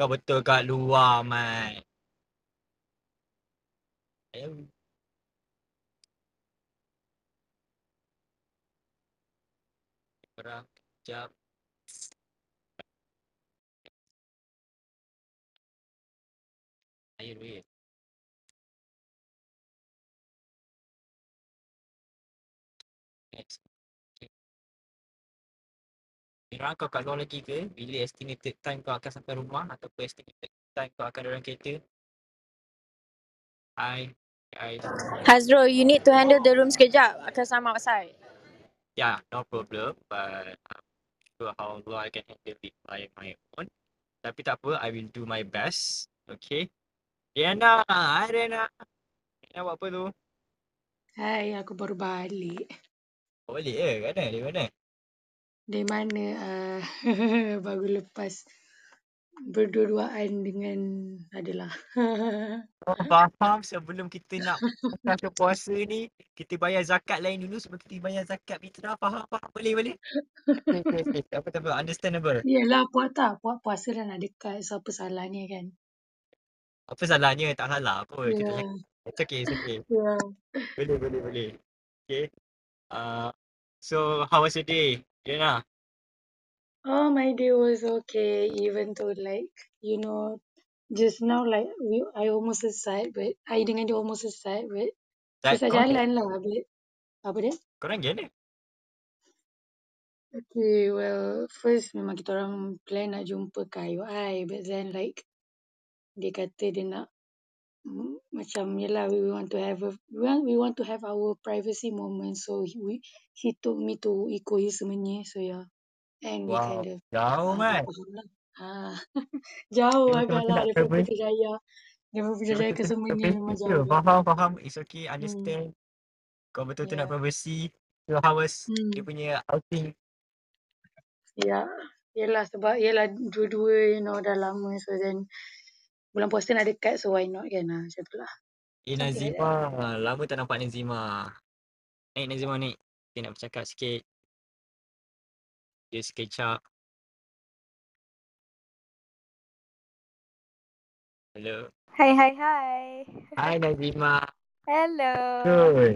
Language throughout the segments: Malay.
Kau betul kat luar, Mat. Ayam. Perang kejap. Air duit. Kira kau kat luar lagi ke? Bila estimated time kau akan sampai rumah ataupun estimated time kau akan dalam kereta? Hi, guys. Hazrul, you need to handle the room sekejap because I'm outside. Yeah, no problem. But I'm sure how long I can handle it by my own. Tapi tak apa, I will do my best. Okay. Riana, hi Riana. Riana buat apa tu? Hai, aku baru balik. Kau balik ke? Kat mana? Dari mana? Dari mana uh, baru lepas berdua-duaan dengan adalah. Oh, faham sebelum kita nak buka puasa ni, kita bayar zakat lain dulu sebelum kita bayar zakat fitrah. Faham? Faham? Boleh, boleh? Okay, okay, okay. Tak apa, tak apa. Understandable. Yelah, puas tak? Puas, puasa dah nak dekat. So, apa salahnya kan? Apa salahnya? Tak salah pun. Kita Yeah. cakap. It's okay, it's okay. Yeah. Boleh, boleh, boleh. Okay. Uh, so, how was your day? Riana? Oh, my day was okay. Even though like, you know, just now like we I almost sesat but I dengan dia almost sesat but sesat korang, jalan lah but apa dia? korang gimana? Okay, well, first memang kita orang plan nak jumpa kat IOI but then like dia kata dia nak mm, macam yelah we want to have a we want, we want to have our privacy moment so he, we, he told me to ikut his semenyi so yeah and we Wow, kind of jauh ah, man. tak lah. Ah, jauh Dia agak betul-betul lah nak daripada privacy. Putrajaya daripada Dia Putrajaya ke betul-betul nak Semenyi privacy memang ke? jauh lah. Faham, faham. It's okay, Hmm. understand. Kau betul-betul nak Yeah. privacy. So, how was dia Hmm. punya outing? Ya, yelah sebab yelah dua-dua you know dah lama so then bulan puasa nak dekat so why not kan ah macam tu lah. Eh, Nazima. that. Lama tak nampak Nazima. Naik Nazima, naik. Kita nak bercakap sikit. Just catch up. Hello. Hi, hi, hi. Hi, Nazima. Hello. Good.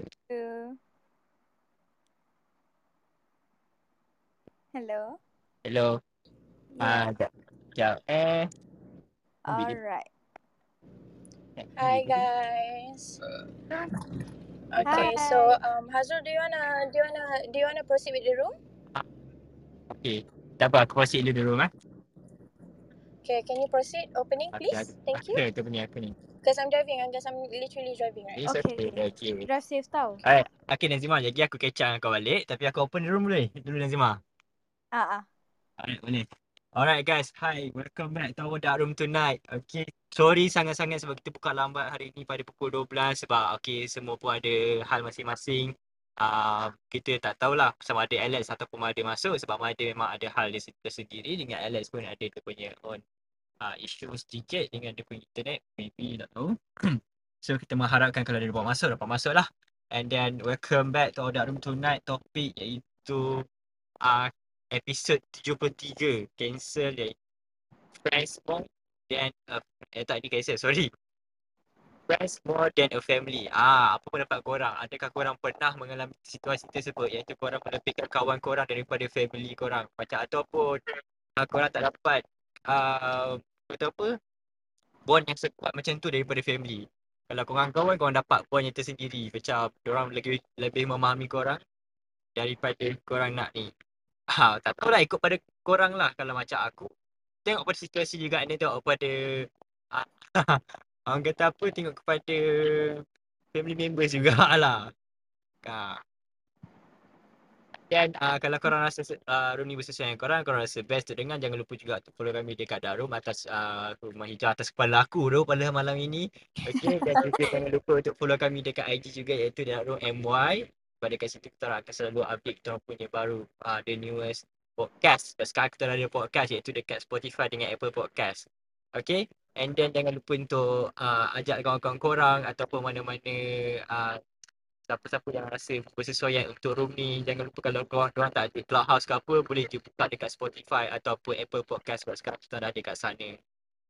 Hello. Hello. Ah, Yeah. sekejap. Sekejap. Eh. Alright. Hi guys. Okay, so Hi. um Hazrul, do you wanna do you wanna do you wanna proceed with the room? Okay. Tak apa, aku proceed dulu dulu, eh. Okay, can you proceed opening please? Thank you. ada tu punya aku ni. Because I'm driving, I guess I'm literally driving, right? It's Okay, okay, okay. okay. Drive safe tau. Alright, okay Nazima, lagi aku dengan kau balik. Tapi aku open the room dulu ni. Dulu Nazima. Ah, ah. Alright, boleh. Alright guys, hi. Welcome back to our dark room tonight. Okay. Sorry sangat-sangat sebab kita buka lambat hari ni pada pukul 12 sebab okay, semua pun ada hal masing-masing. Uh, kita tak tahulah sama ada Alex ataupun Mada masuk sebab Mada memang ada hal dia se- tersendiri dengan Alex pun ada dia punya own uh, issue sedikit dengan dia punya internet. Maybe tak tahu. so kita mengharapkan kalau dia dapat masuk, dapat masuk lah. And then welcome back to our dark room tonight topik iaitu uh, episod 73 cancel iaitu Friends More Than a Eh tak ni cancel sorry. Friends More Than a Family. Ah apa pendapat korang. Adakah korang pernah mengalami situasi tersebut? Iaitu korang melebihkan kawan korang daripada family korang. Macam ataupun uh, korang tak dapat uh, Kata apa Bond yang sekuat macam tu daripada family. Kalau korang kawan korang dapat bond yang tersendiri. Macam korang lebih, lebih memahami korang Daripada korang nak ni Ha, tak tahulah ikut pada korang lah kalau macam aku. Tengok pada situasi juga ni tengok pada ah, orang kata apa tengok kepada family members jugalah. Ha. Dan uh, kalau korang rasa uh, room ni bersesuaian dengan korang, korang rasa best untuk dengar, jangan lupa juga untuk follow kami dekat Dark Room atas uh, rumah hijau atas kepala aku tu pada malam ini. Okay, dan juga jangan lupa untuk follow kami dekat IG juga iaitu Dark Room MY. Sebab dekat situ kita akan selalu update kita punya baru uh, the newest podcast. Dan sekarang kita ada podcast iaitu dekat Spotify dengan Apple Podcast. Okay, and then jangan lupa untuk uh, ajak kawan-kawan korang ataupun mana-mana uh, siapa-siapa yang rasa bersesuaian untuk room ni jangan lupa kalau korang, korang tak ada clubhouse ke apa boleh je buka dekat Spotify ataupun Apple Podcast sebab sekarang kita dah ada kat sana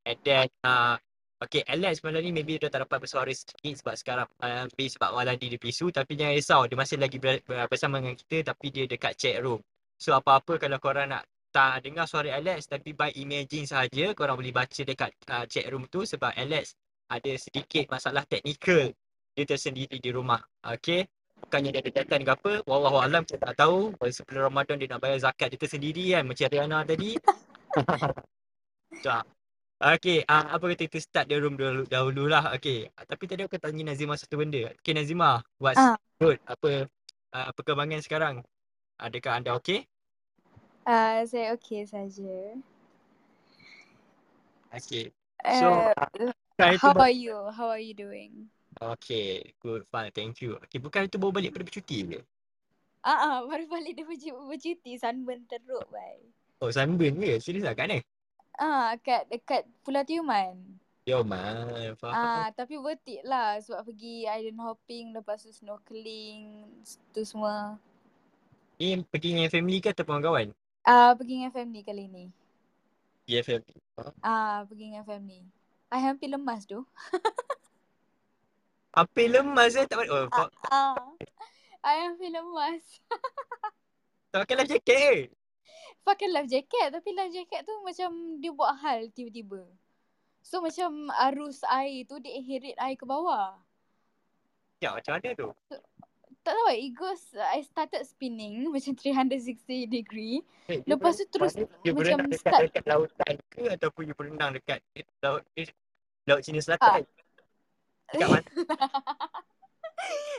and then uh, Okay, Alex malam ni maybe dia tak dapat bersuara sikit sebab sekarang uh, sebab malam dia bisu tapi jangan risau dia masih lagi ber, ber, bersama dengan kita tapi dia dekat chat room. So apa-apa kalau korang nak tak dengar suara Alex tapi by imagine sahaja korang boleh baca dekat uh, chat room tu sebab Alex ada sedikit masalah teknikal dia tersendiri di rumah. Okay. Bukannya dia ada datang ke apa. Wallahualam saya tak tahu. Sebelum Ramadan dia nak bayar zakat dia tersendiri kan. Macam Rihanna tadi. tak. Okay. Uh, apa kata kita start the room dahulu, dahulu lah. Okay. Uh, tapi tadi aku tanya Nazima satu benda. Okay Nazima. What's Ah. good? Apa uh, perkembangan sekarang? Adakah anda okay? Uh, saya okey saja. Okay. So, Uh, how ba- are you? How are you doing? Okay. Good. Fine. Thank you. Okay. Bukan itu baru balik pada bercuti ke? Ah, uh, baru balik dari bercuti sunburn teruk, bye. Oh, sunburn ke? Serius lah kat mana? Ah, kat dekat Pulau Tiuman. Yo man, faham. Ah, tapi worth it lah sebab pergi island hopping, lepas tu snorkeling, tu semua. Ni pergi dengan family ke ataupun kawan? Ah, pergi dengan family kali ni. Ya family. Ah, pergi dengan family. I hampir lemas tu. Hampir lemas eh tak balik. Oh, kau Ah. I hampir lemas. tak pakai life jacket ke? Pakai life jacket tapi life jacket tu macam dia buat hal tiba-tiba. So macam arus air tu dia heret air ke bawah. Ya, macam mana tu? Tak tahu it goes I started spinning macam 360 degree. Eh, Lepas tu terus dia macam dekat, start- dekat lautan ke ataupun dia berenang dekat laut eh, laut Cina Ah. Selatan? Dekat mana?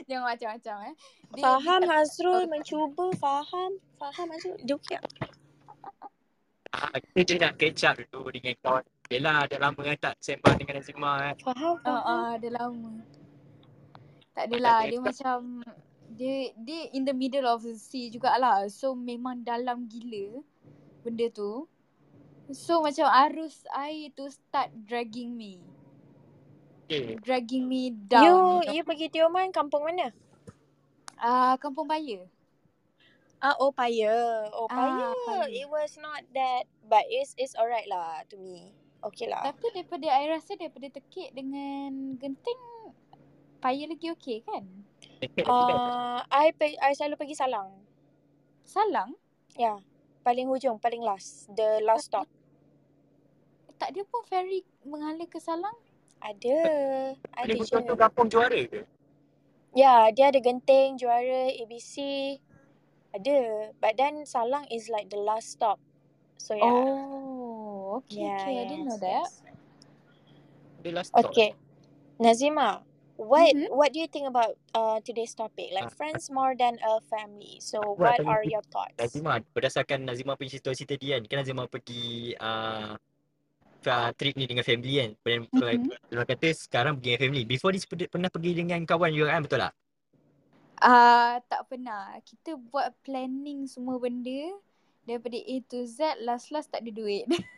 Jangan macam-macam eh. Dia, Faham dia, Hazrul mencuba faham. Faham Hazrul. Dia okey tak? Ah, kita je nak catch up dulu dengan kawan. Yelah, dah lama kan tak sembang dengan Nazima kan. Faham, Ah, faham. ah, dah lama. Tak adalah, dia macam dia dia in the middle of the sea jugalah. So memang dalam gila benda tu. So macam arus air tu start dragging me. Okay. Dragging me You, down. you you pergi Tioman kampung mana? Ah, Kampung Paya. Ah, oh Paya. Oh Ah, Paya. Paya. It was not that, but it's it's alright lah to me. Okay lah. Tapi daripada I rasa daripada Tekit dengan Genting Paya lagi okey kan? Dekat uh, I pe- I selalu pergi Salang. Salang Ya. Yeah. Paling hujung, paling last. The last stop. tak dia pun ferry menghala ke Salang? Ada. Ada je. kampung juara ke? Ya, dia ada Genting, Juara, ABC. Ada. But then Salang is like the last stop. So yeah. Oh, okay, Yeah, okay. I didn't know that. Dia last stop. Okay. Nazima, what Mhm. what do you think about uh today's topic? Like Ah. friends more than a family. So Aku what are your thoughts? Nazima, berdasarkan Nazima punya situasi tadi kan, kan Nazima pergi uh, uh, trip ni dengan family kan. Dan Mhm. mm-hmm. kata sekarang pergi dengan family. Before this pernah- pernah pergi dengan kawan juga kan, betul tak? Ah, tak pernah. Kita buat planning semua benda daripada A to Z, last-last tak ada duit.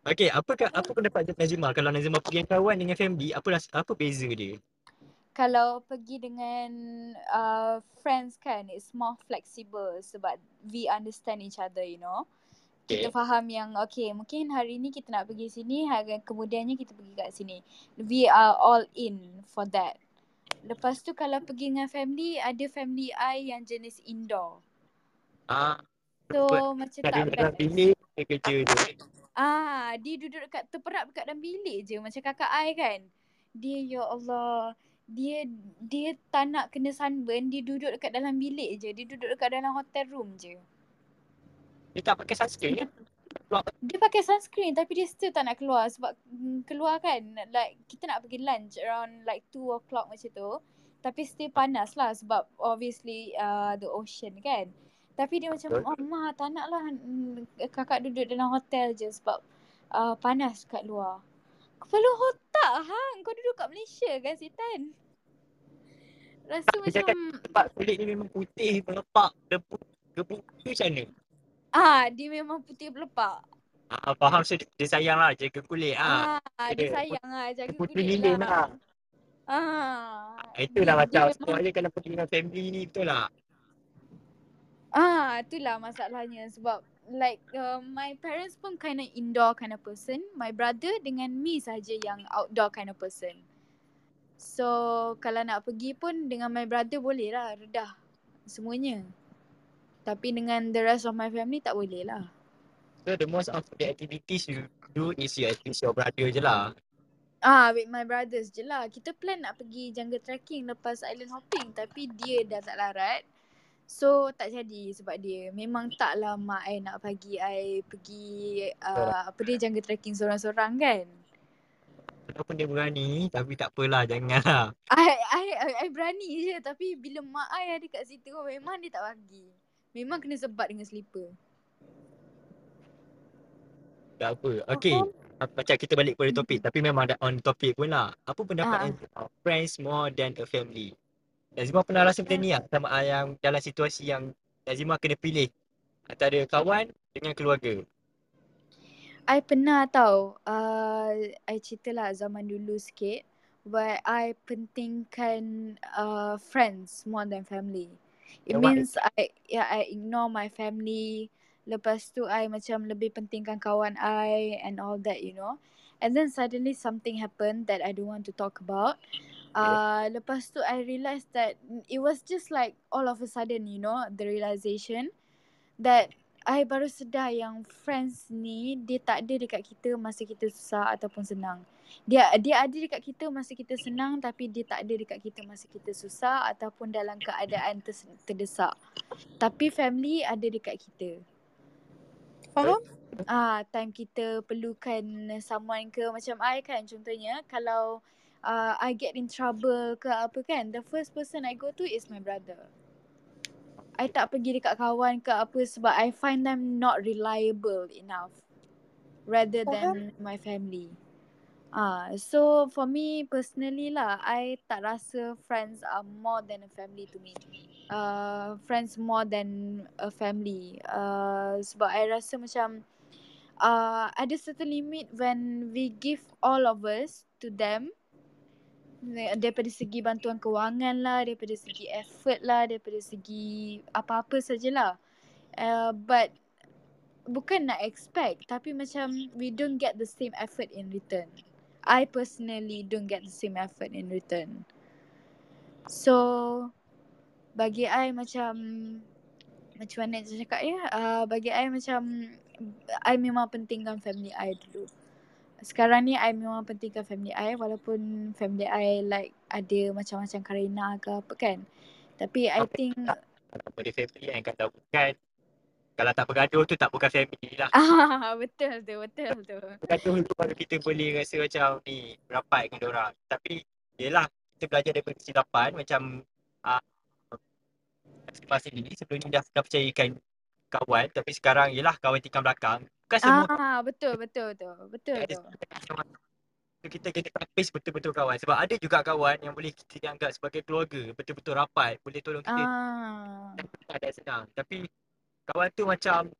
Okay, apa apa pendapat Nazima kalau Nazima pergi dengan kawan dengan family, apa apa beza dia? Kalau pergi dengan uh, friends kan, it's more flexible sebab we understand each other, you know. Kita Okay. faham yang okay, mungkin hari ni kita nak pergi sini, hari kemudiannya kita pergi kat sini. We are all in for that. Lepas tu kalau pergi dengan family, ada family I yang jenis indoor. Ah, So Betul. macam tak tak ada dalam best. bilik dia kerja tu. Ah, dia duduk dekat terperap dekat dalam bilik je macam kakak I kan. Dia ya Allah, dia dia tak nak kena sunburn, dia duduk dekat dalam bilik je. Dia duduk dekat dalam hotel room je. Dia tak pakai sunscreen kan? Dia pakai sunscreen tapi dia still tak nak keluar sebab mm, keluar kan like kita nak pergi lunch around like 2 o'clock macam tu. Tapi still panas lah sebab obviously uh, the ocean kan. Tapi dia macam, oh ma tak nak lah mm, kakak duduk dalam hotel je sebab uh, panas kat luar. Kepala otak hang, kau duduk kat Malaysia kan Sitan? Rasa Dia macam, tempat kulit ni memang putih, melepak, debu, gebu tu macam mana? Ah dia memang putih berlepak. Ah, faham so dia sayang lah jaga kulit ah. Ah, dia dia- sayang lah, jaga Putri kulit lilin lah. lah. Ah, Itulah dia, macam dia memang kena pergi dengan family ni betul tak? Ah, itulah masalahnya sebab like uh, my parents pun kind of indoor kind of person. My brother dengan me saja yang outdoor kind of person. So kalau nak pergi pun dengan my brother boleh lah redah semuanya. Tapi dengan the rest of my family tak boleh lah. So the most of the activities you do is your activities your brother je lah. Ah, with my brothers je lah. Kita plan nak pergi jungle trekking lepas island hopping tapi dia dah tak larat. So tak jadi sebab dia. Memang taklah mak I nak bagi I pergi uh, apa dia jungle trekking seorang-seorang kan. Walaupun dia berani tapi tak apalah janganlah. I, I, I, I berani je tapi bila mak I ada kat situ memang dia tak bagi. Memang kena sebat dengan slipper. Tak apa. Okay. Macam kita balik pada topik tapi memang ada on topik pun lah. Apa pendapat Ah. Nazima? Friends more than a family. Nazima pernah rasa macam ni lah sama ah, yang dalam situasi yang Nazima kena pilih antara kawan dengan keluarga. I pernah tahu uh, I cerita lah zaman dulu sikit Where I pentingkan uh, friends more than family It Yeah, why? means I yeah, I ignore my family Lepas tu I macam lebih pentingkan kawan I and all that you know And then suddenly something happened that I don't want to talk about uh, Lepas tu I realised that it was just like all of a sudden you know The realisation that I baru sedar yang friends ni dia tak ada dekat kita masa kita susah ataupun senang. Dia dia ada dekat kita masa kita senang tapi dia tak ada dekat kita masa kita susah ataupun dalam keadaan ter, terdesak. Tapi family ada dekat kita. Faham? Ah, time kita perlukan someone ke macam I kan contohnya kalau uh, I get in trouble ke apa kan the first person I go to is my brother. I tak pergi dekat kawan ke apa sebab I find them not reliable enough rather than my family. Ah, so for me personally lah, I tak rasa friends are more than a family to me. Uh, friends more than a family. Uh, sebab I rasa macam uh, ada certain limit when we give all of us to them daripada segi bantuan kewangan lah, daripada segi effort lah, daripada segi apa-apa sajalah. Uh, but bukan nak expect tapi macam we don't get the same effort in return. I personally don't get the same effort in return. So bagi I macam macam mana nak cakap ya uh, bagi I macam I memang pentingkan family I dulu. Sekarang ni I memang pentingkan family I walaupun family I like ada macam-macam karena ke apa kan. Tapi I think Kalau pada family yang kata bukan kalau tak bergaduh tu tak bukan family lah. ah betul tu betul tu. Bergaduh tu baru kita boleh rasa macam ni rapat dengan orang. Tapi yelah kita belajar daripada kesilapan macam uh, masing ni sebelum ni dah, dah percayakan kawan tapi sekarang yelah kawan tikam belakang. Bukan semua Ah betul betul tu. Betul tu. So, kita kena tapis betul-betul kawan sebab ada juga kawan yang boleh kita anggap sebagai keluarga betul-betul rapat boleh tolong kita Ah tak ada senang tapi kawan tu macam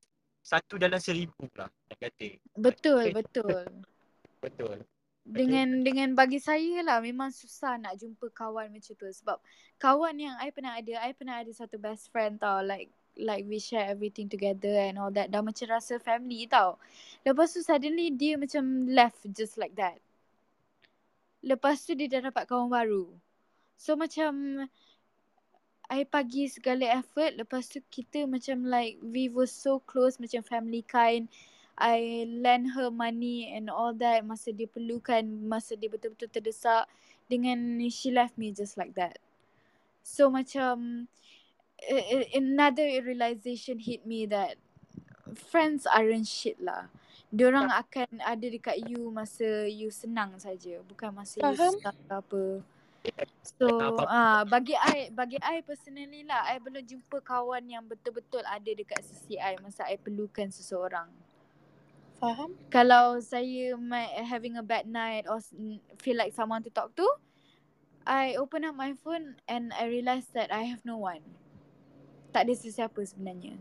satu dalam seribu lah nak kata betul Okay. betul. betul Dengan dengan bagi saya lah memang susah nak jumpa kawan macam tu sebab kawan yang I pernah ada, I pernah ada satu best friend tau like like we share everything together and all that dah macam rasa family tau. Lepas tu suddenly dia macam left just like that. Lepas tu dia dah dapat kawan baru. So macam I bagi segala effort lepas tu kita macam like we were so close macam family kind. I lend her money and all that masa dia perlukan, masa dia betul-betul terdesak dengan she left me just like that. So macam another realization hit me that friends aren't shit lah. Diorang akan ada dekat you masa you senang saja, bukan masa you Faham. susah ke apa. So ah bagi I bagi I personally lah I belum jumpa kawan yang betul-betul ada dekat sisi I masa I perlukan seseorang. Faham? Kalau saya might having a bad night or s- n- feel like someone to talk to, I open up my phone and I realise that I have no one. Tak ada sesiapa sebenarnya.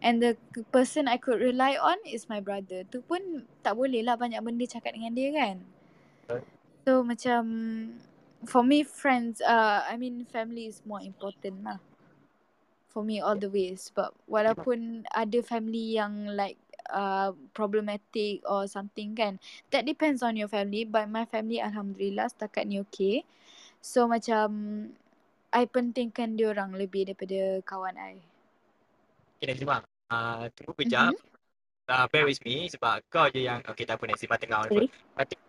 And the person I could rely on is my brother. Tu pun tak boleh lah banyak benda cakap dengan dia kan. So macam for me friends uh I mean family is more important lah. For me all the way sebab walaupun ada family yang like uh problematic or something kan that depends on your family but my family alhamdulillah setakat ni okay. So macam I pentingkan dia orang lebih daripada kawan I. Okay Nazima. Uh, tunggu kejap. Mhm. Uh, bear with me sebab kau je yang okay tak apa Nazima tengah on. Sorry.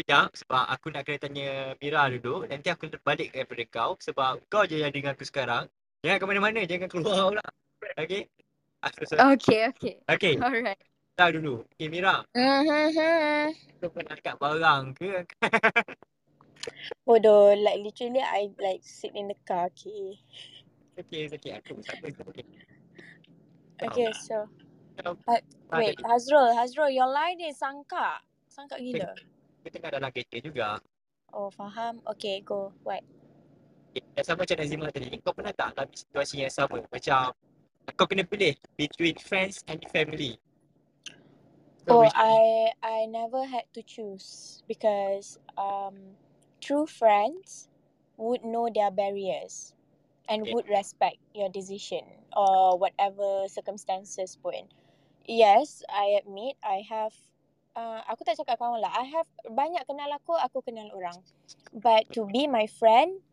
Kejap sebab aku nak kena tanya Mira dulu. Nanti aku balik daripada kau sebab kau je yang dengan aku sekarang. Jangan ke mana-mana, jangan keluar pula. Okay? Aku so, Okay okay. okay, Alright. tahu dulu. Okay Mira, kau pernah kat barang ke? Bodoh, like literally I like sit in the car, okay. Okay, okay, aku tak. Okay. Okay, so Kalau uh, tak wait, Hazrul, Hazrul, your line is sangka. Sangka gila. Kita tengah dalam kereta juga. Oh, faham. Okay, go. What? Okay, sama macam Nazima tadi, kau pernah tak dalam situasi yang sama? Macam kau kena pilih between friends and family. So, Oh, I I never had to choose because um true friends would know their barriers and Okay. would respect your decision or whatever circumstances pun. Yes, I admit I have uh, aku tak cakap kawan lah. I have banyak kenal aku, aku kenal orang. But to be my friend,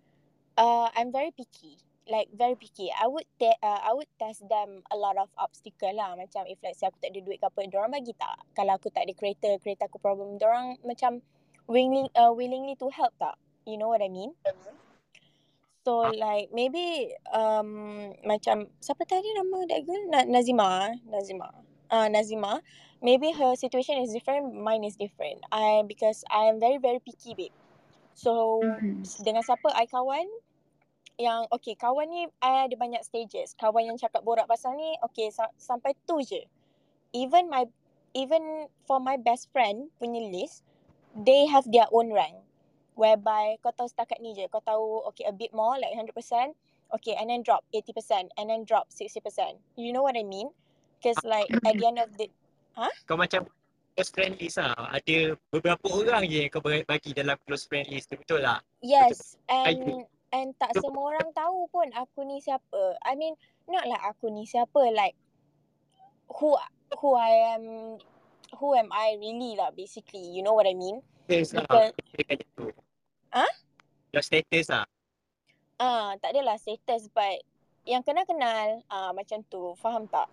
uh, I'm very picky. Like very picky. I would te- uh, I would test them a lot of obstacle lah. Macam if let's say aku tak ada duit ke apa, diorang bagi tak? Kalau aku tak ada kereta, kereta aku problem, diorang macam willing uh, willingly to help tak? You know what I mean? So like maybe um macam siapa tadi nama that girl? Na- Nazima, Nazima. Uh, Nazima. Maybe her situation is different, mine is different. I because I am very very picky babe. So Mhm. dengan siapa I kawan yang okay kawan ni I ada banyak stages. Kawan yang cakap borak pasal ni okay sa- sampai tu je. Even my even for my best friend punya list, they have their own rank. Whereby kau tahu setakat ni je. Kau tahu okay a bit more like 100%. Okay and then drop 80% and then drop 60%. You know what I mean? Because like at the end of the kau macam close friend list lah. Ada beberapa orang je yang kau bagi dalam close friend list tu. Betul tak? Yes, and and tak semua orang tahu pun aku ni siapa. I mean, not like aku ni siapa, like who who I am, who am I really lah basically. You know what I mean? Status lah. Because tu. Ah? Your status lah. ah tak adalah status but yang kenal-kenal ah macam tu, faham tak?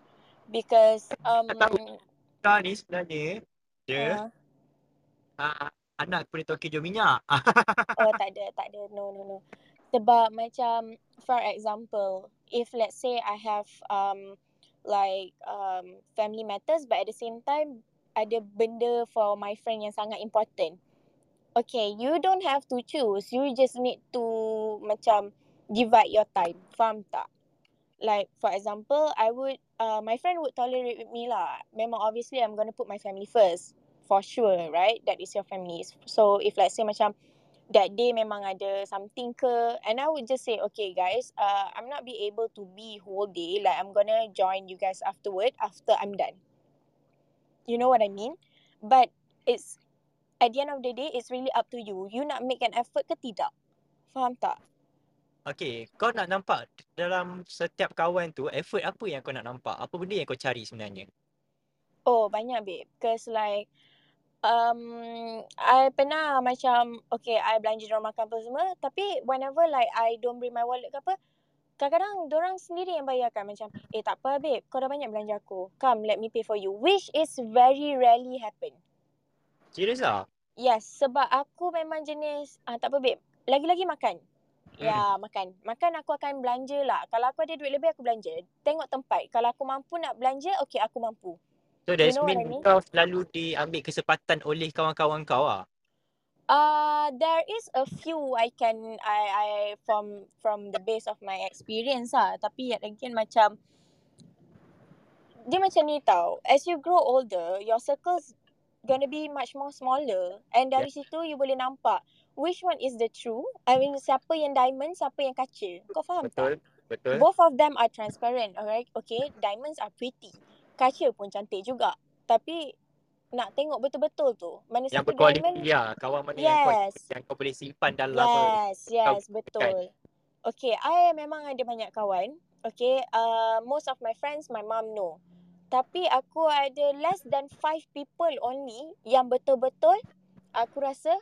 Because um Tak tahu. Kau ni sebenarnya dia ah, uh, anak kepada Toki Jual Minyak. oh tak ada, tak ada. No, no, no. Sebab macam for example, if let's say I have um like um family matters but at the same time ada benda for my friend yang sangat important. Okay, you don't have to choose. You just need to macam divide your time. Faham tak? Like for example, I would uh, my friend would tolerate with me lah. Memang obviously I'm gonna put my family first. For sure, right? That is your family. So if let's say macam that day memang ada something ke and I would just say okay guys uh, I'm not be able to be whole day like I'm gonna join you guys afterward after I'm done you know what I mean but it's at the end of the day it's really up to you you nak make an effort ke tidak faham tak Okay, kau nak nampak dalam setiap kawan tu effort apa yang kau nak nampak? Apa benda yang kau cari sebenarnya? Oh banyak babe. Cause like um, I pernah macam Okay I belanja diorang makan apa semua Tapi whenever like I don't bring my wallet ke apa Kadang-kadang diorang sendiri yang bayarkan. Macam eh tak apa babe. Kau dah banyak belanja aku. Come let me pay for you. Which is very rarely happen. Serius lah? Yes sebab aku memang jenis ah, Tak apa babe. Lagi-lagi makan Ya makan Makan aku akan belanja lah Kalau aku ada duit lebih aku belanja Tengok tempat Kalau aku mampu nak belanja Okay aku mampu So that know I means mean? kau selalu diambil kesempatan oleh kawan-kawan kau lah. Uh there is a few I can I I from from the base of my experience lah. Tapi yet again macam dia macam ni tau. As you grow older, your circles gonna be much more smaller. And dari situ you boleh nampak which one is the true. I mean siapa yang diamond, siapa yang kaca. Kau faham tak? Betul? Betul? Both of them are transparent, alright? Okay, diamonds are pretty. Kaca pun cantik juga. Tapi nak tengok betul-betul tu. Mana Yang satu berkualiti diamond ya. Kawan mana yang kualiti Yes. yang kau boleh simpan dalam apa. Yes, yes, betul. Okay, I memang ada banyak kawan. Okay, uh, most of my friends, my mom know. Tapi aku ada less than five people only yang betul-betul aku rasa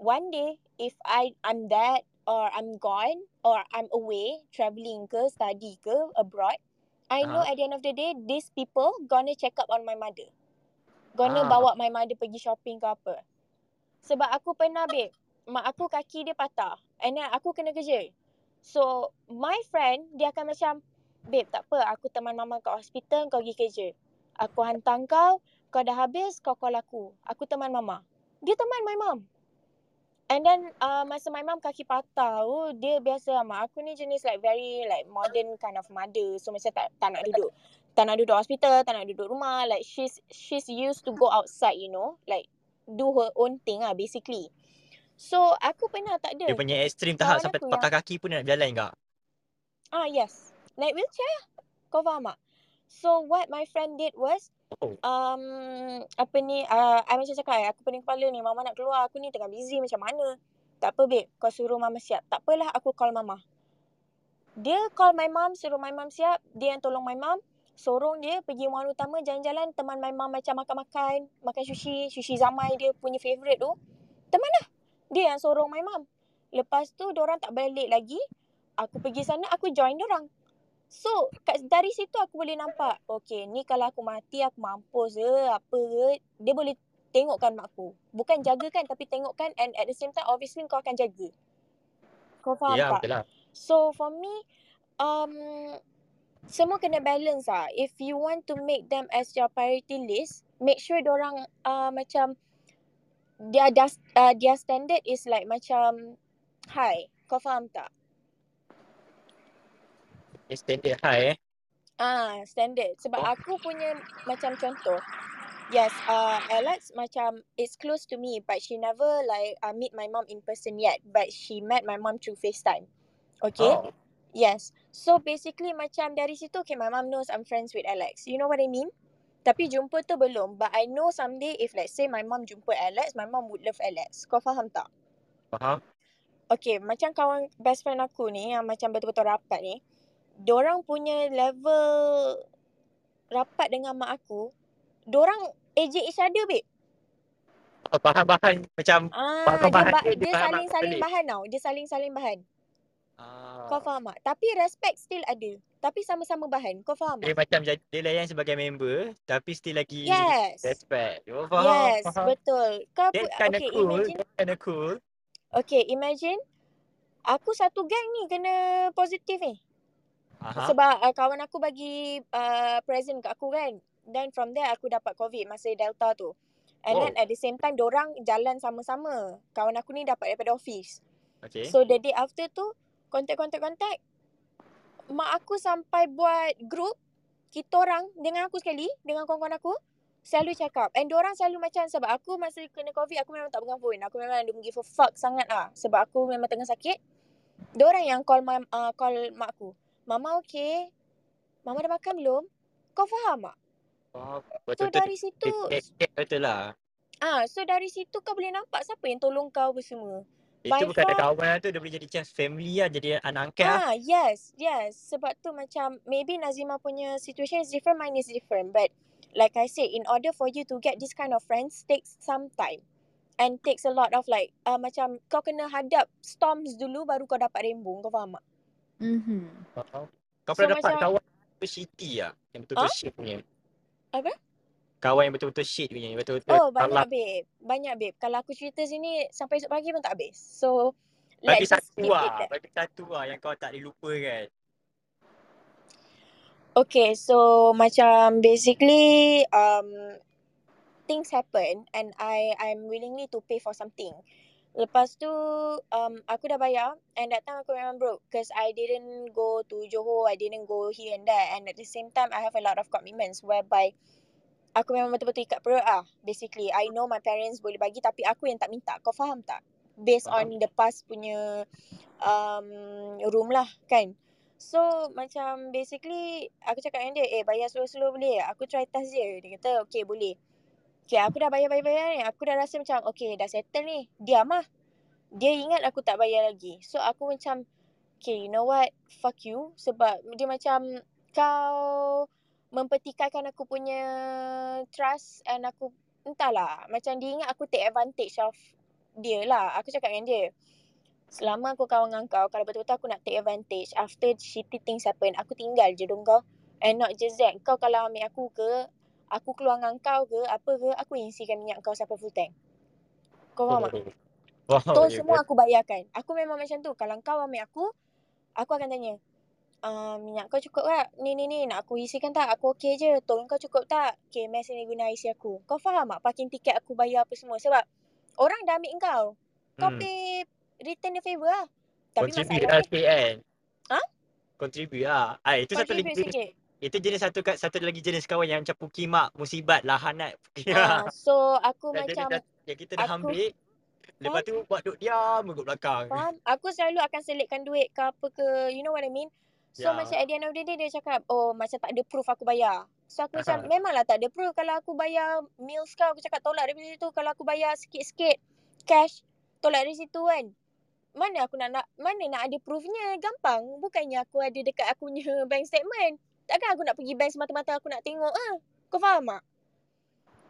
one day if I I'm dead or I'm gone or I'm away travelling ke study ke abroad, I know Aha. at the end of the day these people gonna check up on my mother. Gonna Ah. bawa my mother pergi shopping ke apa. Sebab aku pernah babe, mak aku kaki dia patah and then aku kena kerja. So my friend dia akan macam Babe tak apa aku teman mama kat hospital kau pergi kerja. Aku hantar kau, kau dah habis kau call aku. Aku teman mama. Dia teman my mom. And then uh, masa my mom kaki patah tu dia biasa mak aku ni jenis like very like modern kind of mother. So macam tak, tak nak duduk. Tak nak duduk hospital, tak nak duduk rumah. Like she's she's used to go outside you know. Like do her own thing lah basically. So aku pernah tak ada. Dia punya ekstrim tahap sampai patah kaki pun dia nak berjalan kak. Ah yes. Naik wheelchair lah. Kau faham tak? So what my friend did was Oh. um apa ni uh, I macam cakap eh, aku pening kepala ni mama nak keluar aku ni tengah busy macam mana. Tak apa babe, kau suruh mama siap. Tak apalah aku call mama. Dia call my mom, suruh my mom siap. Dia yang tolong my mom. Sorong dia pergi rumah utama jalan-jalan teman my mom macam makan-makan, makan sushi, sushi zamai dia punya favourite tu. Teman lah. Dia yang sorong my mom. Lepas tu orang tak balik lagi. Aku pergi sana, aku join orang. So, kat, dari situ aku boleh nampak, okay, ni kalau aku mati, aku mampus ke, apa ke, dia boleh tengokkan mak aku. Bukan jagakan, tapi tengokkan and at the same time, obviously kau akan jaga. Kau faham Ya tak? lah. So, for me, um, semua kena balance lah. If you want to make them as your priority list, make sure orang uh, macam, their, uh, their standard is like macam high. Kau faham tak? Standard high eh. Ah, standard. Sebab Oh. aku punya macam contoh. Yes, uh, Alex macam it's close to me but she never like uh, meet my mom in person yet but she met my mom through FaceTime. Okay? Oh. Yes. So basically macam dari situ okay my mom knows I'm friends with Alex. You know what I mean? Tapi jumpa tu belum but I know someday if let's say my mom jumpa Alex, my mom would love Alex. Kau faham tak? Faham? Okay, macam kawan best friend aku ni yang macam betul-betul rapat ni, diorang punya level rapat dengan mak aku, diorang ejek each other, babe. Oh, bahan-bahan macam Ah, Faham dia, bahan ba- dia, dia dia saling-saling balik. bahan tau. Dia saling-saling bahan. ah, Kau faham tak? Tapi respect still ada. Tapi sama-sama bahan. Kau faham dia tak? macam jadi- dia layan sebagai member tapi still lagi Yes. respect. Oh, faham, Yes, faham. betul. Kau That's kind okay, cool. imagine. Kind cool. Okay, imagine. Aku satu gang ni kena positif ni. Aha. Sebab uh, kawan aku bagi uh, present kat aku kan. Then from there aku dapat COVID masa Delta tu. And Wow. then at the same time dorang jalan sama-sama. Kawan aku ni dapat daripada office. Okay. So the day after tu kontak-kontak-kontak mak aku sampai buat group kita orang dengan aku sekali dengan kawan-kawan aku selalu cakap and diorang selalu macam sebab aku masa kena covid aku memang tak pegang phone aku memang don't give a fuck sangat lah sebab aku memang tengah sakit diorang yang call mam, uh, call mak aku mama okay mama dah makan belum kau faham tak Oh, so dari situ betul lah. ah so dari situ kau boleh nampak siapa yang tolong kau apa semua Itu By bukan ada far- kawan tu dia boleh jadi macam family lah jadi anak angkat lah. Ah, yes, yes. Sebab tu macam maybe Nazima punya situation is different, mine is different. But like I said, in order for you to get this kind of friends takes some time. And takes a lot of like, uh, macam kau kena hadap storms dulu baru kau dapat rainbow. Kau faham tak? Mhm. Faham. Kau So, pernah dapat macam- kawan shitty lah. Yang betul-betul Ah? shit punya. Apa? Kawan yang betul-betul shit punya. Yang betul-betul Oh, banyak salah. babe. Banyak babe. Kalau aku cerita sini sampai esok pagi pun tak habis. So, Bagi satu lah. Bagi satu lah yang kau tak boleh lupa kan. Okay, so macam basically um things happen and I I'm willingly to pay for something. Lepas tu um aku dah bayar and that time aku memang broke because I didn't go to Johor, I didn't go here and there and at the same time I have a lot of commitments whereby aku memang betul-betul ikat perut ah. Basically, I know my parents boleh bagi tapi aku yang tak minta. Kau faham tak? Based Faham. on the past punya um room lah kan. So macam basically aku cakap dengan dia, eh bayar slow-slow boleh? Aku try test je. Dia kata okay boleh. Okay, aku dah bayar-bayar-bayar ni. Aku dah rasa macam, okay, dah settle ni. Diam lah. Dia ingat aku tak bayar lagi. So, aku macam, okay, you know what? Fuck you. Sebab dia macam, kau mempertikaikan aku punya trust and aku, entahlah. Macam dia ingat aku take advantage of dia lah. Aku cakap dengan dia. Selama aku kawan dengan kau, kalau betul-betul aku nak take advantage, after shitty things happen, aku tinggal je dong kau. And not just that, kau kalau ambil aku ke, aku keluar dengan kau ke, apa ke, aku isikan minyak kau sampai full tank. Kau faham tak? Wow, Tu ya semua ke? aku bayarkan. Aku memang macam tu. Kalau kau ambil aku, aku akan tanya, uh, minyak kau cukup tak? Ni, ni, ni, nak aku isikan tak? Aku okey je. Tolong kau cukup tak? Okay, mes ni guna isi aku. Kau faham tak? Parking tiket aku bayar apa semua. Sebab orang dah ambil kau. Kau Hmm. pay, return the favour lah. Tapi Contribute lah sikit kan? Ha? Contribute lah. Ah, itu satu lagi sikit. Itu jenis satu satu lagi jenis kawan yang macam pukimak, musibat, lahanat. Ah, so aku Dah jadi macam dah, yang kita dah aku- ambil. Lepas tu buat duduk diam kat belakang. Faham? Aku selalu akan selitkan duit ke apa ke. You know what I mean? So Ya. macam at the end of the day dia cakap, oh macam tak ada proof aku bayar. So aku macam, memanglah tak ada proof kalau aku bayar meals kau. Aku cakap tolak dari situ. Kalau aku bayar sikit-sikit cash, tolak dari situ kan. Mana aku nak, nak mana nak ada proofnya? Gampang. Bukannya aku ada dekat aku punya bank statement. Takkan aku nak pergi bank semata-mata aku nak tengok ah. Kau faham tak?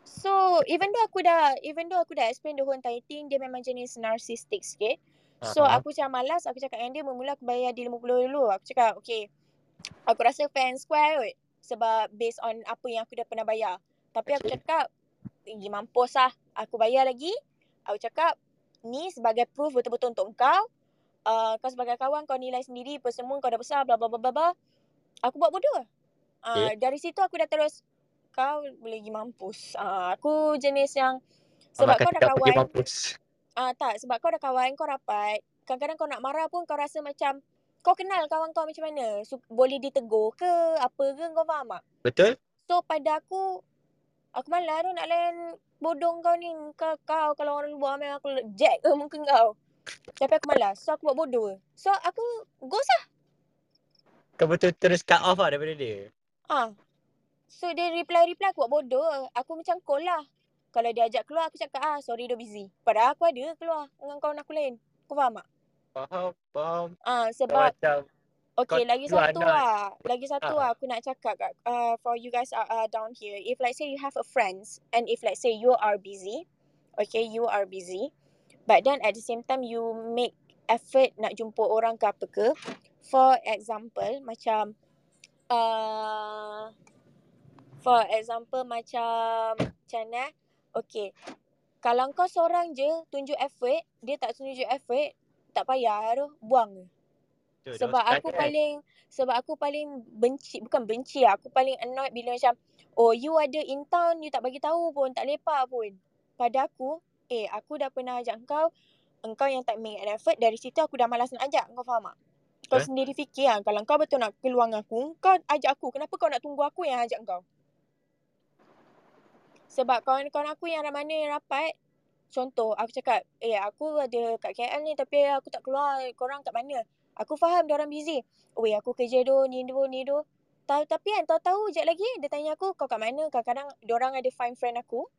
So even though aku dah even though aku dah explain the whole entire thing dia memang jenis narcissistic sikit. So Aha. aku macam malas aku cakap dengan dia mula aku bayar dia 50 dulu. Aku cakap okay aku rasa fair and square kot. Sebab based on apa yang aku dah pernah bayar. Tapi aku cakap pergi mampus lah. Aku bayar lagi. Aku cakap ni sebagai proof betul-betul untuk kau. Uh, kau sebagai kawan kau nilai sendiri apa semua kau dah besar bla bla bla bla. Aku buat bodoh. Uh, dari situ aku dah terus kau boleh pergi mampus. Uh, aku jenis yang sebab Abang kau dah kawan. Ah tak sebab kau dah kawan kau rapat. Kadang-kadang kau nak marah pun kau rasa macam kau kenal kawan kau macam mana. So, boleh ditegur ke apa ke kau faham tak? Betul? So pada aku aku malas tu nak layan bodong kau ni. Kau, kau kalau orang luar memang aku jack ke muka kau. Tapi aku malas. So aku buat bodoh. So aku ghost lah. Kau betul terus cut off lah daripada dia. Ah. So dia reply-reply aku buat bodoh. Aku macam call lah. Kalau dia ajak keluar aku cakap ah sorry dia busy. Padahal aku ada keluar dengan kawan aku lain. Kau faham tak? Faham, faham. Ah sebab macam Okay, lagi satu lah. Lagi satu Ah. lah aku nak cakap kat, uh, for you guys are uh, down here. If like say you have a friends and if like say you are busy, okay, you are busy. But then at the same time you make effort nak jumpa orang ke apa ke. For example, macam uh, for example macam macam mana eh? Okay. Kalau kau seorang je tunjuk effort, dia tak tunjuk effort, tak payah tu, buang dah Sebab aku paling sebab aku paling benci bukan benci lah, aku paling annoyed bila macam oh you ada in town you tak bagi tahu pun, tak lepak pun. Pada aku, eh aku dah pernah ajak kau, engkau yang tak make an effort, dari situ aku dah malas nak ajak, kau faham tak? Kau Betul. sendiri fikir lah, kalau kau betul nak keluar dengan aku, kau ajak aku. Kenapa kau nak tunggu aku yang ajak kau? Sebab kawan-kawan aku yang mana yang rapat, contoh aku cakap, eh aku ada kat KL ni tapi aku tak keluar, korang kat mana? Aku faham dia orang busy. Weh aku kerja tu, ni tu, ni tu. Tahu tapi kan tahu-tahu je lagi dia tanya aku kau kat mana? Kadang-kadang dia orang ada find friend aku.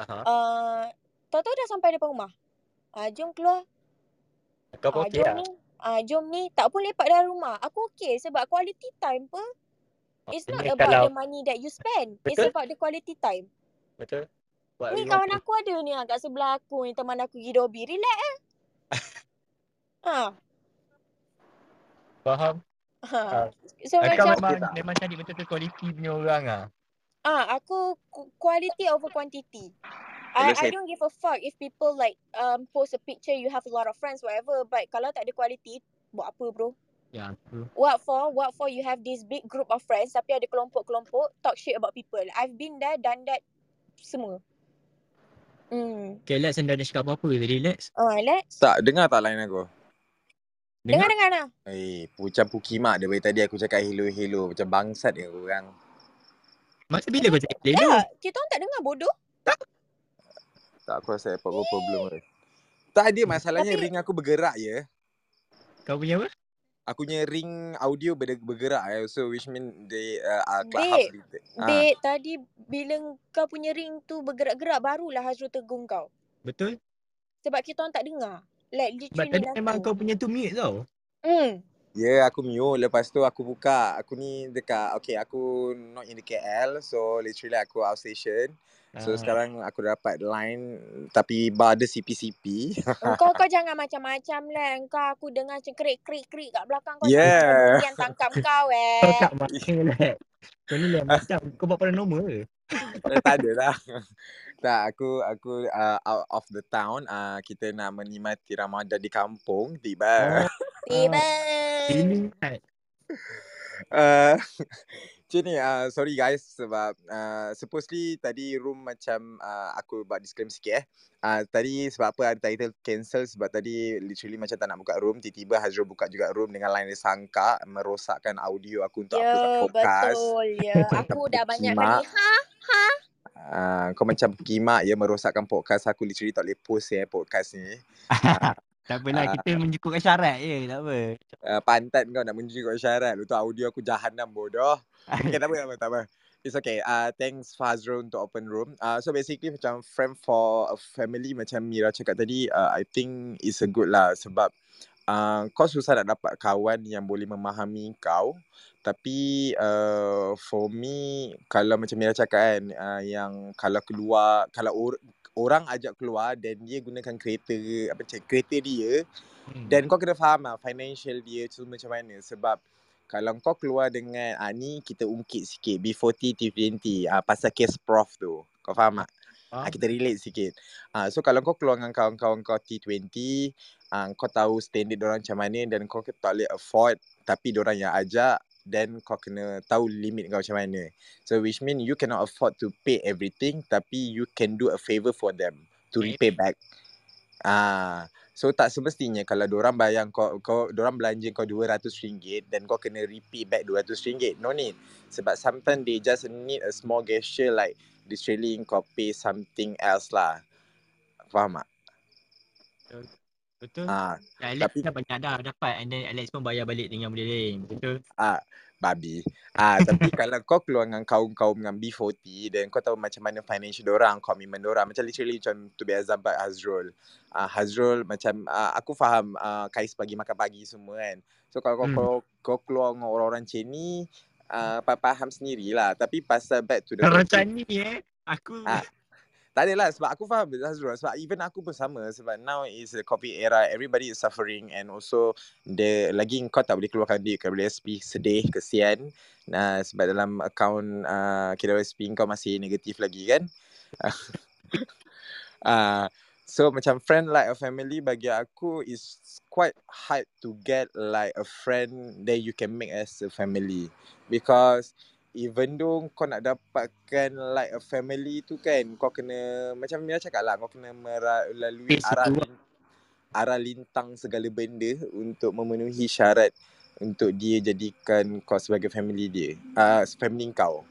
Uh, tahu-tahu dah sampai depan rumah. Ah jom keluar. Kau pun Ah okey lah. ni. Ah jom ni. Tak pun lepak dalam rumah. Aku okey sebab quality time pe. It's not about kalau the money that you spend. It's Betul. about the quality time. betul. Buat Ni kawan aku ada ni ah, kat sebelah aku ni teman aku pergi Dobi. Relax eh. ha. Faham? Ha. Ah. So macam memang tak? memang cari betul-betul quality punya orang ah. ah aku ku- quality over quantity. I I don't give a fuck if people like um post a picture you have a lot of friends whatever but kalau tak ada quality buat apa bro? Ya, true. What for? What for you have this big group of friends tapi ada kelompok-kelompok talk shit about people. I've been there, done that semua. Hmm. Okay, Lex anda nak cakap apa-apa tadi, Lex? Ah, let's tak dengar tak line aku? dengar dengar nah. Eh, macam pukimak dia tadi aku cakap hello hello macam bangsat dia orang. Masa bila kau cakap Lelo? Ya, kita orang tak dengar bodoh. Tak aku rasa apa problem dia. Tak dia masalahnya Tapi- ring aku bergerak je. Kau punya apa? aku punya ring audio ber- bergerak eh. So which mean they uh, clubhouse Babe, related. Ah. Babe, tadi bila kau punya ring tu bergerak-gerak barulah Hazrul tegur kau. Betul? Sebab kita orang tak dengar. Like Sebab literally tadi memang kau punya tu mute tau. Hmm. Ya, yeah, aku mute. Lepas tu aku buka. Aku ni dekat, okay, aku not in the KL. So, literally aku outstation. So, Ah. sekarang aku dapat line tapi bar ada CP-CP. Engkau kau jangan macam-macam lah. Engkau aku dengar macam krik-krik-krik kat belakang kau. Yeah. Yang tangkap kau eh. Kau kat mana lah? Kau ni lah macam kau buat paranormal ke? Eh, tak ada lah. Tak, aku aku uh, out of the town. Uh, kita nak menikmati Ramadan di kampung. Tiba. Oh, Tiba. ini kan. Uh, macam ni, uh, sorry guys sebab uh, supposedly tadi room macam uh, aku buat disclaim sikit eh. Uh, tadi sebab apa ada title cancel sebab tadi literally macam tak nak buka room. Tiba-tiba Hazrul buka juga room dengan line dia sangka merosakkan audio aku untuk upload kat Ya, podcast. betul ya. Aku dah banyak kali ha ha. Uh, kau macam kimak ya merosakkan podcast aku literally tak boleh post ya podcast ni. Uh, Tak apalah, Ah. kita menyukupkan syarat je, tak apa. uh, pantat kau nak menunjukkan syarat. Lu tu audio aku jahanam bodoh. Okay, tak apa, tak apa, tak apa. It's okay. Uh, thanks Fazrul untuk open room. Uh, so basically macam friend for a family macam Mira cakap tadi, uh, I think is a good lah sebab uh, kau susah nak dapat kawan yang boleh memahami kau. Tapi uh, for me, kalau macam Mira cakap kan, uh, yang kalau keluar, kalau or, orang ajak keluar dan dia gunakan kereta, apa macam kereta dia, Hmm. dan kau kena faham lah financial dia tu macam mana sebab kalau kau keluar dengan ah ni kita ungkit sikit B40 T20 ah pasal kes prof tu. Kau faham tak? Ah Faham? kita relate sikit. Ah so kalau kau keluar dengan kawan-kawan kau T20 ah kau tahu standard orang macam mana dan kau tak boleh afford tapi orang yang ajak then kau kena tahu limit kau macam mana. So which mean you cannot afford to pay everything tapi you can do a favour for them to repay back. Ah, so tak semestinya kalau orang bayar kau kau orang belanja kau RM200 dan kau kena repeat back RM200. No need. Sebab sometimes they just need a small gesture like literally pay something else lah. Faham tak? Betul? Ah, Alex tapi- dah banyak dah dapat and then Alex pun bayar balik dengan benda lain. Betul? ah babi. Ah tapi kalau kau keluar dengan kaum-kaum dengan B40 dan kau tahu macam mana financial orang, komitmen orang macam literally macam to be example Hazrul. Ah Hazrul macam ah, aku faham ah, Kais pagi makan pagi semua kan. So kalau kau Hmm. kau, kau keluar dengan orang-orang macam ni ah, faham sendirilah. Tapi pasal back to the macam ni eh, aku Ah. Tak adalah sebab aku faham Hazrul sebab even aku pun sama. Sebab now is the COVID era. Everybody is suffering and also the lagi kau tak boleh keluarkan duit ke sedih kesian. Uh, sebab dalam akaun uh, KWSP kau masih negatif lagi kan? Uh, so macam friend like a family bagi aku is quite hard to get like a friend that you can make as a family. Because even though kau nak dapatkan like a family tu kan kau kena macam Mira cakap lah kau kena melalui arah arah lintang segala benda untuk memenuhi syarat untuk dia jadikan kau sebagai family dia. Uh, family kau.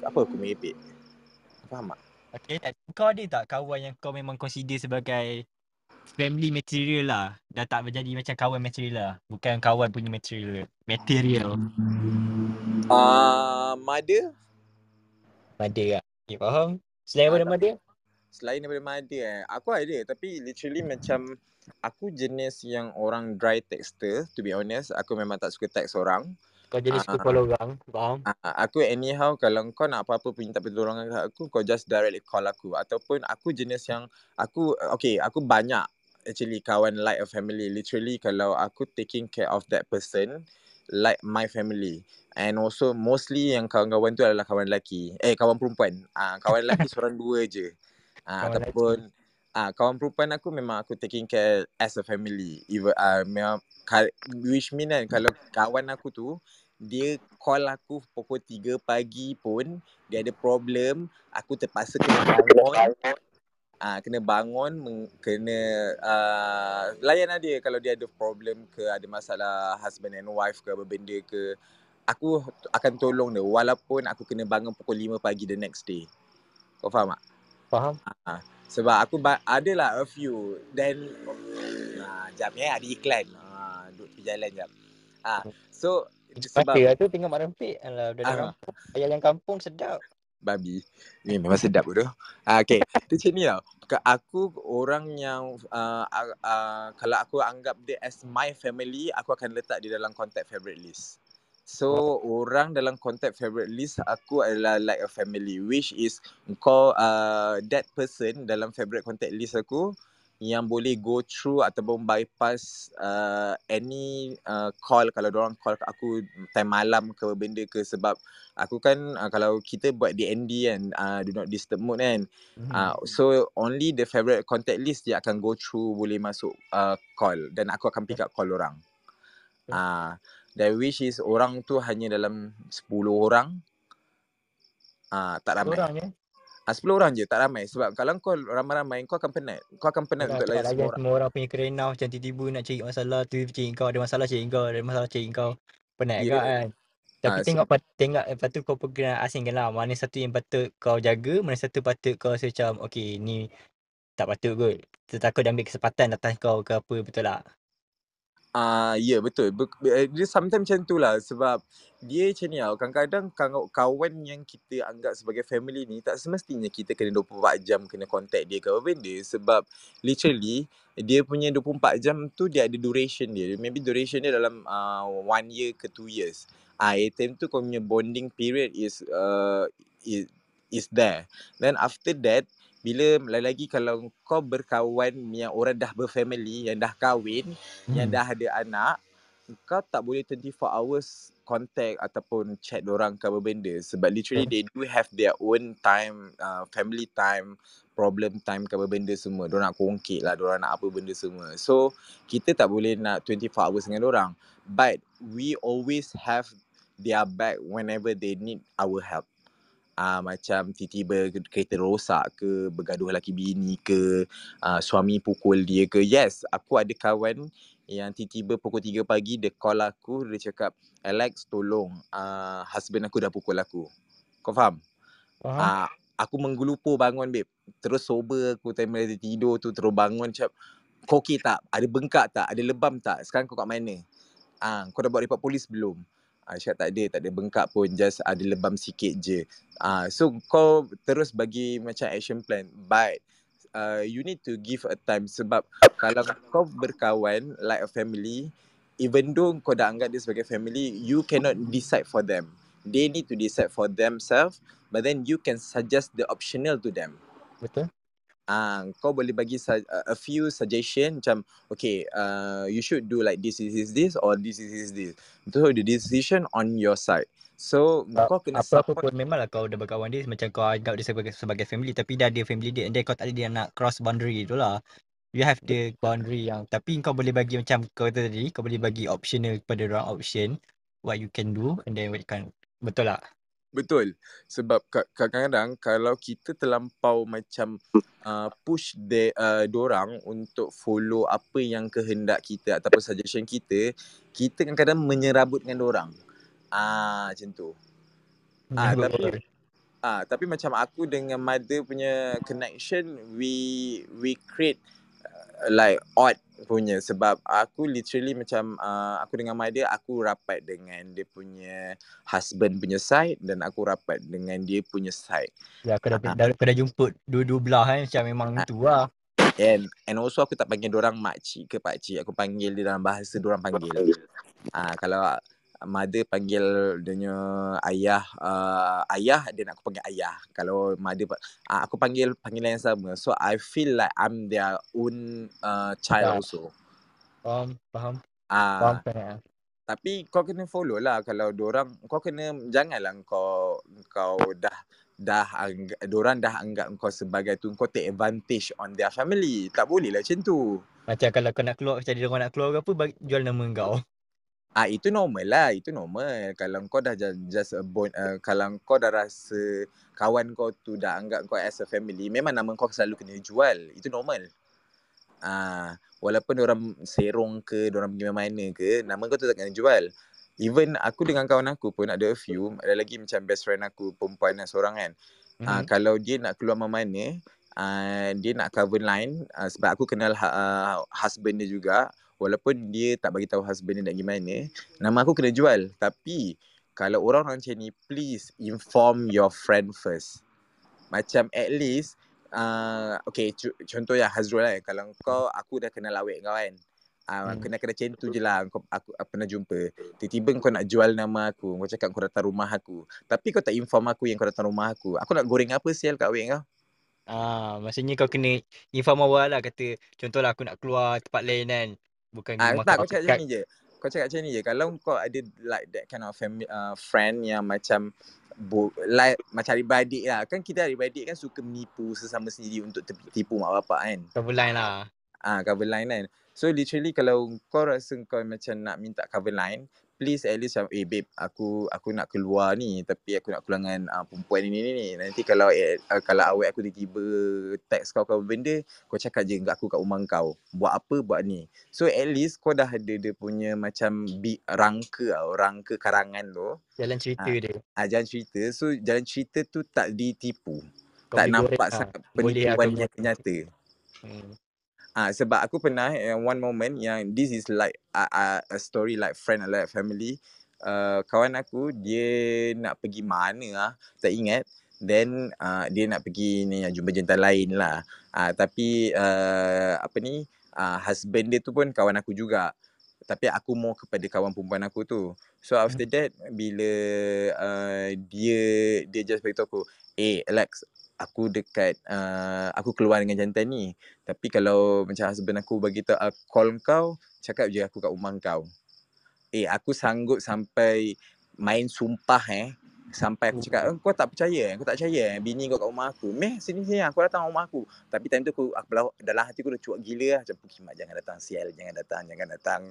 Apa aku merepek? Faham tak Okay, kau ada tak kawan yang kau memang consider sebagai family material lah. Dah tak menjadi macam kawan material lah. Bukan kawan punya material. Material. uh, mother Mother lah. Okay, faham? Selain Ah, daripada tak- mother? Selain daripada mother eh Aku ada Tapi literally macam Aku jenis yang orang dry texter To be honest Aku memang tak suka text orang Kau jadi suka Ah. call orang. Faham? uh, Aku anyhow Kalau kau nak apa-apa Minta pertolongan kat aku Kau just directly call aku. Ataupun aku jenis yang Aku Okay Aku banyak Actually kawan like a family. Literally kalau aku taking care of that person Like my family. And also mostly yang kawan-kawan tu adalah kawan lelaki. Eh kawan perempuan. Ah Kawan lelaki seorang dua je. Ah, Ataupun ah Kawan perempuan aku memang aku taking care as a family. Even ah memang Which mean kan Kalau kawan aku tu Dia call aku pukul 3 pagi pun Dia ada problem Aku terpaksa kena bangun Ah, kena bangun, meng, kena uh, layan lah dia kalau dia ada problem ke ada masalah husband and wife ke apa benda ke. Aku akan tolong dia walaupun aku kena bangun pukul 5 pagi the next day. Kau faham tak? Faham? Ah, sebab aku ba- adalah a few then ah jap eh ada iklan. Ah du- tepi jalan jap. Ah, so Sebab lah tu tengok mak rempit. Alah, budak Ah. kampung. Ayam kampung sedap. babi. Ni memang sedap bodoh. Ah, okay. Dia macam ni tau. Aku orang yang uh, uh, uh, kalau aku anggap dia as my family, aku akan letak dia dalam contact favorite list. So orang dalam contact favorite list aku adalah like a family which is kau uh, that person dalam favorite contact list aku yang boleh go through ataupun bypass uh, any uh, call. Kalau orang call kat aku time malam ke benda ke sebab aku kan uh, kalau kita buat DND kan uh, do not disturb mode kan. Mhm. uh, so only the favorite contact list dia akan go through boleh masuk uh, call. Dan aku akan pick up call orang ah uh, dan which is orang tu hanya dalam 10 orang. Ah uh, tak ramai. Orang je. Ah, 10 orang je, tak ramai. Sebab kalau kau ramai-ramai, kau akan penat. Kau akan penat Yalah, untuk layan semua orang. semua orang punya kerenau macam tiba-tiba nak cari masalah tu cari kau ada masalah cari kau ada masalah cari kau penat yeah. kan tapi so- tengok pat- tengok lepas tu kau pergi asingkan lah mana satu yang patut kau jaga mana satu patut kau rasa macam okay ni tak patut kot tertakut dia ambil kesempatan atas kau ke apa betul tak Ah, ya yeah, betul. Ber- eh, dia sometimes macam tu lah sebab dia macam ni tau. Kadang-kadang kaw- kawan yang kita anggap sebagai family ni tak semestinya kita kena 24 jam kena contact dia ke apa benda sebab literally dia punya 24 jam tu dia ada duration dia. Maybe duration dia dalam uh, one year ke two years. Ah, uh, time tu kau punya bonding period is uh, is, is there. Then after that bila lagi kalau kau berkawan yang orang dah berfamily, yang dah kahwin, Hmm. yang dah ada anak, kau tak boleh 24 hours contact ataupun chat orang ke apa benda sebab literally they do have their own time, uh, family time, problem time ke apa benda semua. Diorang nak kongkit lah, diorang nak apa benda semua. So, kita tak boleh nak 24 hours dengan orang. But we always have their back whenever they need our help. Uh, macam tiba-tiba kereta rosak ke, bergaduh laki bini ke, uh, suami pukul dia ke. Yes, aku ada kawan yang tiba-tiba pukul 3 pagi dia call aku, dia cakap, Alex tolong, uh, husband aku dah pukul aku. Kau faham? faham Ah, aku menggelupur bangun babe. Terus sober aku time dia tidur tu terus bangun cakap kau okey tak? Ada bengkak tak? Ada lebam tak? Sekarang kau kat mana? Ah, kau dah buat report polis belum? Ah, cakap tak ada, tak ada bengkak pun, just ada lebam sikit je. Ah, so kau terus bagi macam action plan. But uh, you need to give a time sebab kalau kau berkawan like a family, even though kau dah anggap dia sebagai family, you cannot decide for them. They need to decide for themselves, but then you can suggest the optional to them. betul Ah, kau boleh bagi su- a few suggestion macam okay, uh, you should do like this, this, this, this or this, this, this, this. So the decision on your side. So Ah, kau kena apa apa support pun memanglah kau dah berkawan dia macam kau anggap dia sebagai sebagai family tapi dah ada family dia and then kau tak ada dia nak cross boundary tu lah you have the boundary yang tapi kau boleh bagi macam kau kata tadi kau boleh bagi optional kepada orang option what you can do and then what you can betul tak Betul. Sebab ka- kadang-kadang kalau kita terlampau macam uh, push de uh, dorang untuk follow apa yang kehendak kita ataupun suggestion kita, kita kadang-kadang menyerabut dengan dorang. Ah macam tu. Ah Ya, tapi ah tapi macam aku dengan mother punya connection we we create uh, like odd punya sebab aku literally macam uh, aku dengan mother aku rapat dengan dia punya husband punya side dan aku rapat dengan dia punya side. ya kau dah, Ah. dah, kau dah jemput dua-dua belah kan macam memang Ah. tu lah And and also aku tak panggil orang makcik ke pakcik. Aku panggil dia dalam bahasa orang panggil. Ah kalau mother panggil dia punya ayah uh, ayah dia nak aku panggil ayah. Kalau mother uh, aku panggil panggilan yang sama. So I feel like I'm their own uh, child Ya. also. faham faham faham Ah sangat tapi kau kena follow lah kalau orang kau kena janganlah kau kau dah dah orang dah anggap kau sebagai tu kau take advantage on their family. Tak boleh lah macam tu. macam kalau kau nak keluar macam dia orang nak keluar ke apa bagi, jual nama kau Ah itu normal lah, itu normal. Kalau kau dah just, just a bond, uh, kalau kau dah rasa kawan kau tu dah anggap kau as a family, memang nama kau selalu kena jual. Itu normal. Ah walaupun orang serong ke, orang pergi mana ke, nama kau tu tak kena jual. Even aku dengan kawan aku pun ada a few, ada lagi macam best friend aku perempuan yang seorang kan. Ah Mhm. kalau dia nak keluar mana-mana, uh, dia nak cover line uh, sebab aku kenal uh, husband dia juga. Walaupun dia tak bagi tahu husband dia nak gimana, nama aku kena jual. Tapi kalau orang-orang macam ni, please inform your friend first. Macam at least, uh, okay c- contoh ya Hazrul lah. Kalau kau, aku dah kenal awet kau kan. Uh, Hmm. Kena-kena macam tu je lah kau, aku, aku pernah jumpa. Tiba-tiba kau nak jual nama aku. Kau cakap kau datang rumah aku. Tapi kau tak inform aku yang kau datang rumah aku. Aku nak goreng apa sial kat awet kau? Ah, maksudnya kau kena inform awal lah kata contohlah aku nak keluar tempat lain kan. Bukan Ah, tak, kau cakap macam ni je. Kau cakap macam ni je. Kalau kau ada like that kind of family, uh, friend yang macam bu, like, macam adik-beradik lah. Kan kita adik-beradik kan suka menipu sesama sendiri untuk tipu mak bapak kan. cover line lah. Ah, cover line kan. So literally kalau kau rasa kau macam nak minta cover line, please at least macam, eh babe, aku aku nak keluar ni tapi aku nak keluar uh, perempuan ni ni ni. Nanti kalau eh, kalau awet aku tiba-tiba text kau kau benda, kau cakap je dengan aku kat rumah kau. Buat apa buat ni. So at least kau dah ada dia punya macam big rangka tau, rangka karangan tu. Jalan cerita Ah, dia. ah, jalan cerita. So jalan cerita tu tak ditipu. Kau tak nampak sangat lah penipuan yang nyata. Hmm. Ah sebab aku pernah uh, one moment yang this is like uh, uh, a story like friend or like family. Uh, kawan aku dia nak pergi mana ah tak ingat. Then uh, dia nak pergi ni uh, jumpa jantan lain lah. Uh, tapi uh, apa ni uh, husband dia tu pun kawan aku juga. Tapi aku more kepada kawan perempuan aku tu. So after that bila uh, dia dia just beritahu aku, "Eh Alex, aku dekat uh, aku keluar dengan jantan ni. Tapi kalau macam husband aku bagi tahu uh, call kau, cakap je aku kat rumah kau. Eh aku sanggup sampai main sumpah eh. Sampai aku cakap, eh, kau tak percaya? Kau tak percaya eh? Bini kau kat rumah aku. Meh, sini sini aku datang rumah aku. Tapi time tu aku, aku dalam, dalam hati aku dah cuak gila lah. Macam Pukimat jangan datang sial. Jangan datang, jangan datang.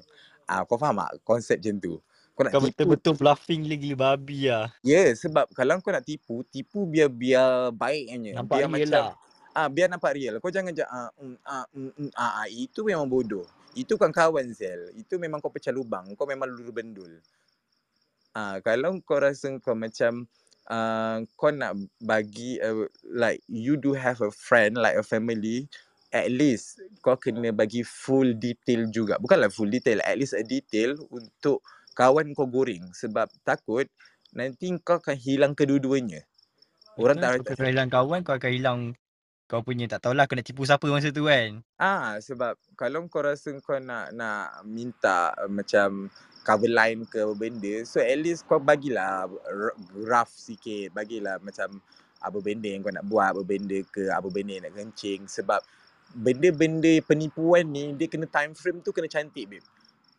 Ah, kau faham tak konsep macam tu? Kau nak Kau tipu betul-betul bluffing gila babi lah. Ya, yeah, sebab kalau kau nak tipu, tipu biar biar baik aja. Nampak Biar real macam lah. ah biar nampak real. Kau jangan jangan ah, mm, ah, mm, mm, ah, ah, itu memang bodoh. Itu kan kawan sel. Itu memang kau pecah lubang. Kau memang lulu bendul. Ah kalau kau rasa kau macam uh, kau nak bagi uh, like you do have a friend like a family at least kau kena bagi full detail juga. Bukanlah full detail, at least a detail untuk kawan kau goreng sebab takut nanti kau akan hilang kedua-duanya. Orang Betul. tak Kau akan hilang kawan, kau akan hilang kau punya tak tahulah kau nak tipu siapa masa tu kan. Ah sebab kalau kau rasa kau nak nak minta uh, macam cover line ke apa benda so at least kau bagilah rough sikit bagilah macam apa benda yang kau nak buat apa benda ke apa benda yang nak kencing sebab benda-benda penipuan ni dia kena time frame tu kena cantik babe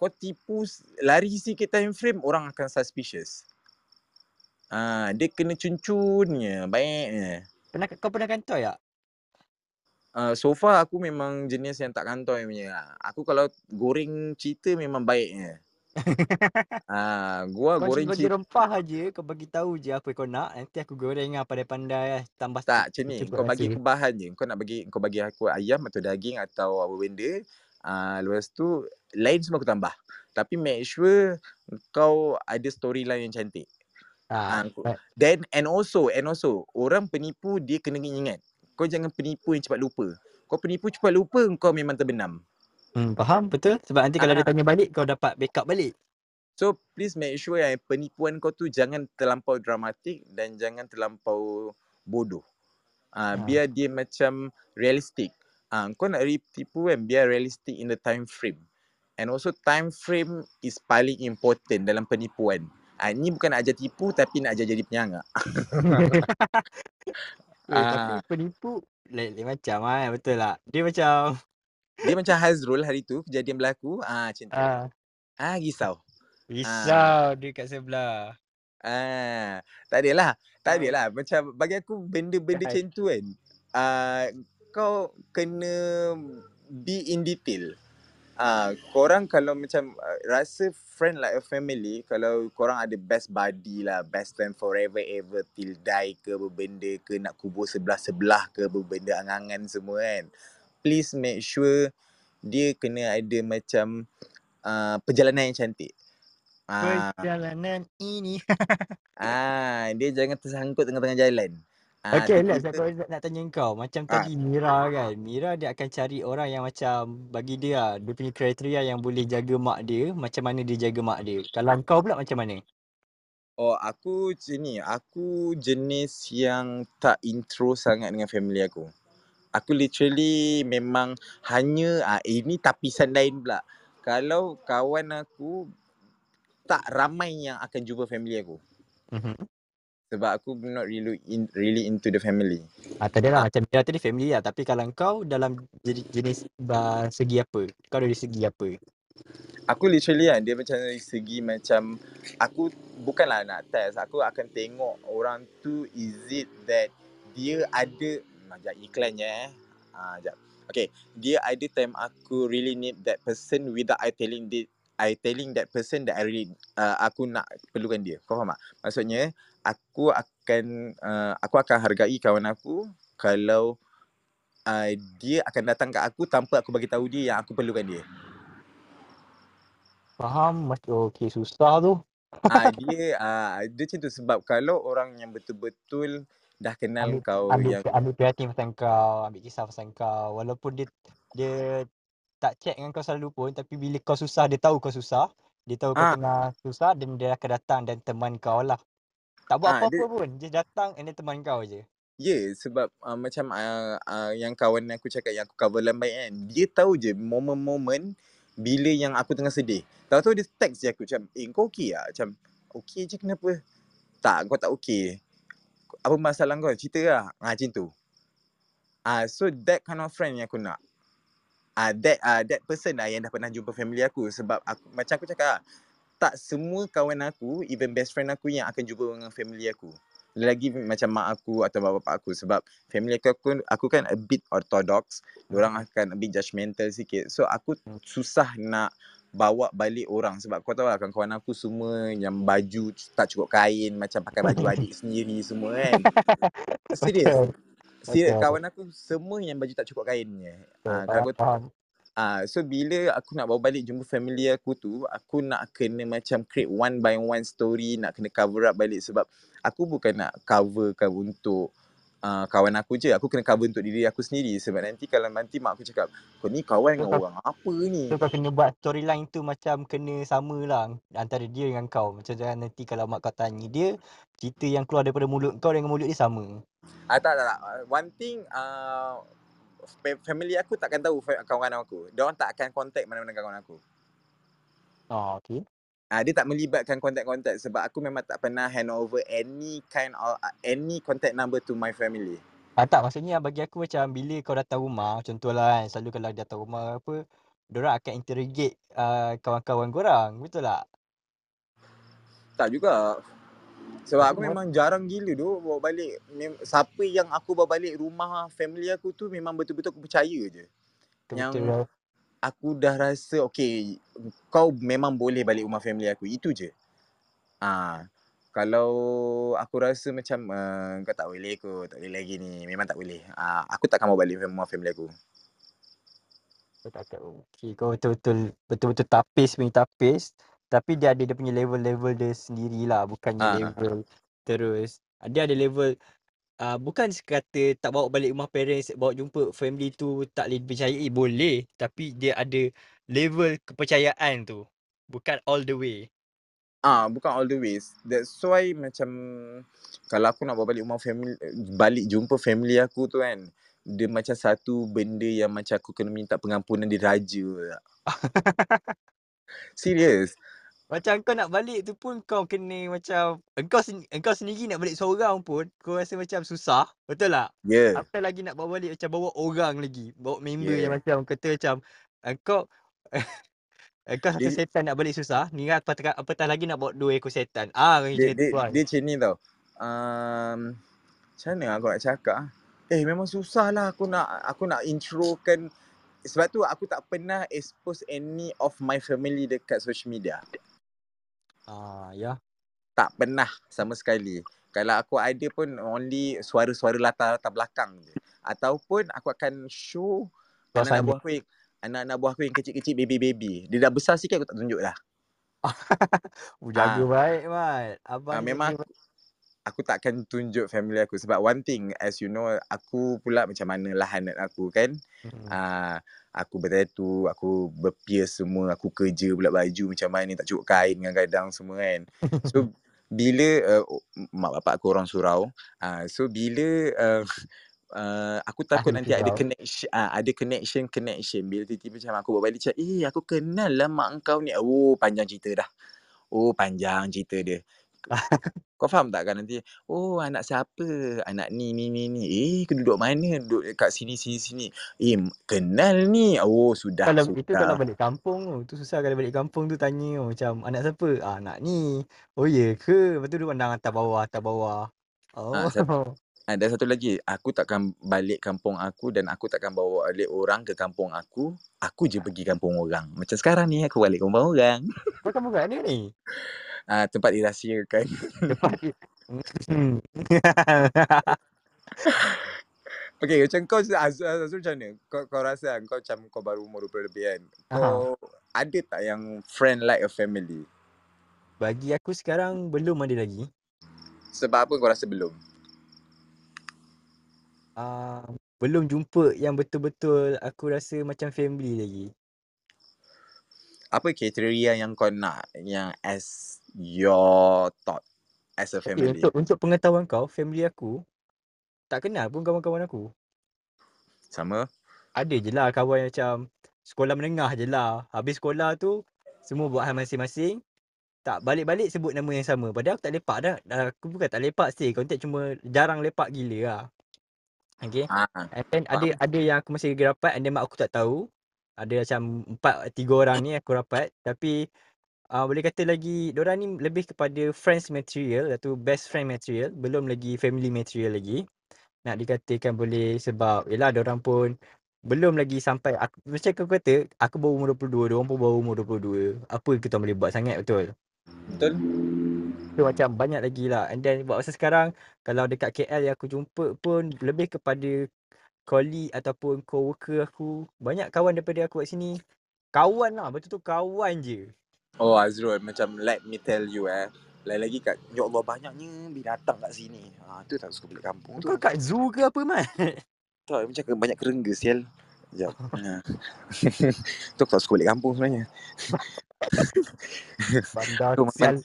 kau tipu lari sikit time frame orang akan suspicious ah dia kena cuncunnya baiknya Pernah kau pernah kantoi tak? Uh, so far aku memang jenis yang tak kantoi punya. Aku kalau goreng cerita memang baiknya. Ah, gua Kau goreng cerita rempah aja, kau bagi tahu je apa kau nak, nanti aku goreng lah pandai-pandai lah, tambah tak sikit macam ni. cukup Kau bagi rasa. aku bahan je. Kau nak bagi kau bagi aku ayam atau daging atau apa benda. Ah, lepas tu lain semua aku tambah. Tapi make sure kau ada storyline yang cantik. Ah, Ah, kau- then and also and also orang penipu dia kena ingat. Kau jangan penipu yang cepat lupa. Kau penipu cepat lupa kau memang terbenam. hmm, faham betul? Sebab nanti kalau Ah, dia tanya balik kau dapat backup balik. So please make sure yang penipuan kau tu jangan terlampau dramatik dan jangan terlampau bodoh. Ah Ah. biar dia macam realistic. Ah kau nak tipu kan biar realistic in the time frame. And also time frame is paling important dalam penipuan. Ah ni bukan nak ajar tipu tapi nak ajar jadi penyangga. Eh, tapi Ah penipu lain-lain macam ah, betul tak? Dia macam dia macam Hazrul hari tu kejadian berlaku ah macam tu. ah, Ah risau. Ah risau dia kat sebelah. Ah, tak adalah. Tak Ah, adalah. Macam bagi aku benda-benda macam tu kan. Ah, kau kena be in detail. Ah, korang kalau macam uh, rasa friend like a family, kalau korang ada best buddy lah, best friend forever ever till die ke apa benda ke nak kubur sebelah-sebelah ke apa benda angan-angan semua kan. Please make sure dia kena ada macam uh, perjalanan yang cantik. Ah, Perjalanan ini. Ah, dia jangan tersangkut tengah-tengah jalan. Ah, Okay, Lex, tiba-tiba aku nak, tanya kau. Macam ah, tadi Mira kan. Mira dia akan cari orang yang macam bagi dia lah. Dia punya kriteria yang boleh jaga mak dia. Macam mana dia jaga mak dia. Kalau kau pula macam mana? oh aku sini, aku jenis yang tak intro sangat dengan family aku. Aku literally memang hanya ah ini tapisan lain pula. Kalau kawan aku tak ramai yang akan jumpa family aku. Mhm. Sebab aku not really in, really into the family. Ah, Ah, lah macam Mira tadi family lah. Tapi kalau kau dalam jenis, uh, segi apa? Kau dari segi apa? aku literally kan dia macam dari segi macam aku bukanlah nak test. Aku akan tengok orang tu is it that dia ada macam iklan je eh. Ah, jap. Okay, dia ada time aku really need that person without I telling the I telling that person that I really uh, aku nak perlukan dia. Kau faham tak? Maksudnya aku akan uh, aku akan hargai kawan aku kalau uh, dia akan datang kat aku tanpa aku bagi tahu dia yang aku perlukan dia. Faham? Macam okay, susah tu. Ah uh, dia ah uh, dia macam tu sebab kalau orang yang betul-betul dah kenal Ambil, kau ambil, yang ambil perhatian pasal kau. Ambil kisah pasal kau. Walaupun dia dia tak check dengan kau selalu pun. Tapi bila kau susah, dia tahu kau susah. Dia tahu kau ah tengah susah dan dia akan datang dan teman kau lah. Tak buat ah apa-apa dia pun. Just datang and then teman kau je. Ya yeah, sebab uh, macam uh, uh, yang kawan aku cakap yang aku cover lambai kan dia tahu je momen-momen bila yang aku tengah sedih. Tahu-tahu dia text je aku macam eh kau okey tak? Macam okey je kenapa? Tak kau tak okey. Apa masalah kau? Cerita lah. Ha, macam tu. Ah, uh, so that kind of friend yang aku nak. Ah, uh, that uh, that person lah yang dah pernah jumpa family aku sebab aku macam aku cakap lah, tak semua kawan aku, even best friend aku yang akan jumpa dengan family aku. Lagi macam mak aku atau bapa aku sebab family aku, aku aku kan a bit orthodox. Diorang Hmm. akan a bit judgmental sikit. So aku susah nak bawa balik orang sebab kau tahu lah kawan-kawan aku semua yang baju tak cukup kain macam pakai baju adik sendiri semua kan. Serius. Serius kawan aku semua yang baju tak cukup kain je. Betul. Ah, Faham, kalau. Ah, so bila aku nak bawa balik jumpa family aku tu, aku nak kena macam create one by one story, nak kena cover up balik sebab aku bukan nak coverkan untuk uh, kawan aku je. Aku kena cover untuk diri aku sendiri sebab nanti kalau nanti mak aku cakap, kau ni kawan dengan orang apa ni? so kau kena buat storyline tu macam kena sama lah antara dia dengan kau. Macam jangan nanti kalau mak kau tanya dia, cerita yang keluar daripada mulut kau dengan mulut dia sama. Ah, tak, tak, tak. Ah, One thing, uh, family aku takkan tahu fa- kawan aku. Diorang tak akan contact mana-mana kawan aku. Oh, okay. Ah, dia tak melibatkan kontak-kontak sebab aku memang tak pernah hand over any kind of any contact number to my family. Ah, tak, maksudnya bagi aku macam bila kau datang rumah, contohlah kan, selalu kalau datang rumah apa, diorang akan interrogate uh, kawan-kawan korang. Betul tak? Tak juga. Sebab aku memang jarang gila tu bawa balik. Mem- siapa yang aku bawa balik rumah family aku tu memang betul-betul aku percaya je. Yang betul-betul aku dah rasa okay kau memang boleh balik rumah family aku. Itu je. Ah, kalau aku rasa macam uh, kau tak boleh aku, tak boleh lagi ni. Memang tak boleh. Ah, aku takkan bawa balik rumah family aku. Kau tak tahu. Okay, kau betul-betul betul-betul tapis punya tapis. Tapi dia ada dia punya level-level dia sendirilah. Bukannya Ah, level terus. Dia ada level uh, bukan sekata tak bawa balik rumah parents, bawa jumpa family tu tak boleh dipercayai. Boleh. Tapi dia ada level kepercayaan tu. Bukan all the way. Ah, bukan all the ways. That's why macam kalau aku nak bawa balik rumah family balik jumpa family aku tu kan, dia macam satu benda yang macam aku kena minta pengampunan di raja tak. Serius. Macam kau nak balik tu pun kau kena macam engkau sen- engkau sendiri nak balik seorang pun kau rasa macam susah. Betul tak? Yeah. Apa lagi nak bawa balik macam bawa orang lagi. Bawa member Ya. yang macam kata macam engkau engkau satu Dia setan nak balik susah. Ni apatah, apatah lagi nak bawa dua ekor setan. Ah dia tu dia, kan. dia macam ni tau. Um, macam mana aku nak cakap ah? Eh memang susah lah aku nak aku nak introkan sebab tu aku tak pernah expose any of my family dekat social media. Ah ya. Tak pernah sama sekali. Kalau aku ada pun only suara-suara latar-latar belakang je. Ataupun aku akan show anak-anak buah aku yang, anak-anak buah aku yang kecil-kecil baby-baby. Dia dah besar sikit aku tak tunjuk dah. Jaga Ah, baik Mat. Abang memang jaga aku, aku takkan tunjuk family aku sebab one thing as you know aku pula macam mana lahanat aku kan. Hmm. Ah aku bertatu, aku berpierce semua, aku kerja pula baju macam mana tak cukup kain kadang-kadang semua kan. So bila uh, mak bapak aku orang surau, ah so bila uh, uh, aku takut nanti ada connection uh, ada connection connection bila tiba-tiba macam aku bawa balik cakap eh aku kenal lah mak kau ni oh panjang cerita dah oh panjang cerita dia kau faham tak kan nanti oh anak siapa anak ni ni ni ni eh duduk mana duduk dekat sini sini sini eh kenal ni oh sudah Kalau sudah itu kalau balik kampung tu. Tu susah kalau balik kampung tu tanya oh, macam anak siapa? Ah, anak ni. Oh ya ke? Lepas tu dia pandang atas bawah, atas bawah. Oh. Ah, sat- ada satu lagi aku takkan balik kampung aku dan aku takkan bawa balik orang ke kampung aku aku je pergi kampung orang macam sekarang ni aku balik kampung orang Kau kamu kat mana ni? Ah tempat dirahsiakan. Hmm. Okay, macam kau Azul, Azul macam mana? Kau, kau rasa kau macam kau baru umur 20 lebih kan? Kau ada tak yang friend like a family? Bagi aku sekarang belum ada lagi. Sebab apa kau rasa belum? Uh, belum jumpa yang betul-betul aku rasa macam family lagi. Apa kriteria yang kau nak yang as your thought as a Okay, family? untuk untuk pengetahuan kau, family aku tak kenal pun kawan-kawan aku. Sama? Ada je lah kawan yang macam sekolah menengah je lah. Habis sekolah tu semua buat hal masing-masing. Tak balik-balik sebut nama yang sama. Padahal aku tak lepak dah. Aku bukan tak lepak sih. Kontak cuma jarang lepak gila lah. Okay. Ah, And then ada ada yang aku masih lagi rapat and then mak aku tak tahu. Ada macam empat, tiga orang ni aku rapat. Tapi uh, boleh kata lagi, diorang ni lebih kepada friends material atau best friend material. Belum lagi family material lagi. Nak dikatakan boleh sebab, yelah diorang pun belum lagi sampai, aku, macam aku kata, aku baru umur 22, diorang pun baru umur 22. Apa kita boleh buat sangat betul? betul? So macam banyak lagi lah. And then buat masa sekarang, kalau dekat KL yang aku jumpa pun lebih kepada colleague ataupun co-worker aku. Banyak kawan daripada aku kat sini. Kawan lah, betul-betul kawan je. Oh Azrul, macam let me tell you eh. Lain-lagi kat, ya Allah banyaknya binatang kat sini. Ha, tu tak suka balik kampung tu. Kau kat zoo ke apa man? Tak, macam ke- banyak kerengga sial. Sekejap. Ha. tu aku tak suka balik kampung sebenarnya. Bandar Aku memang, sial.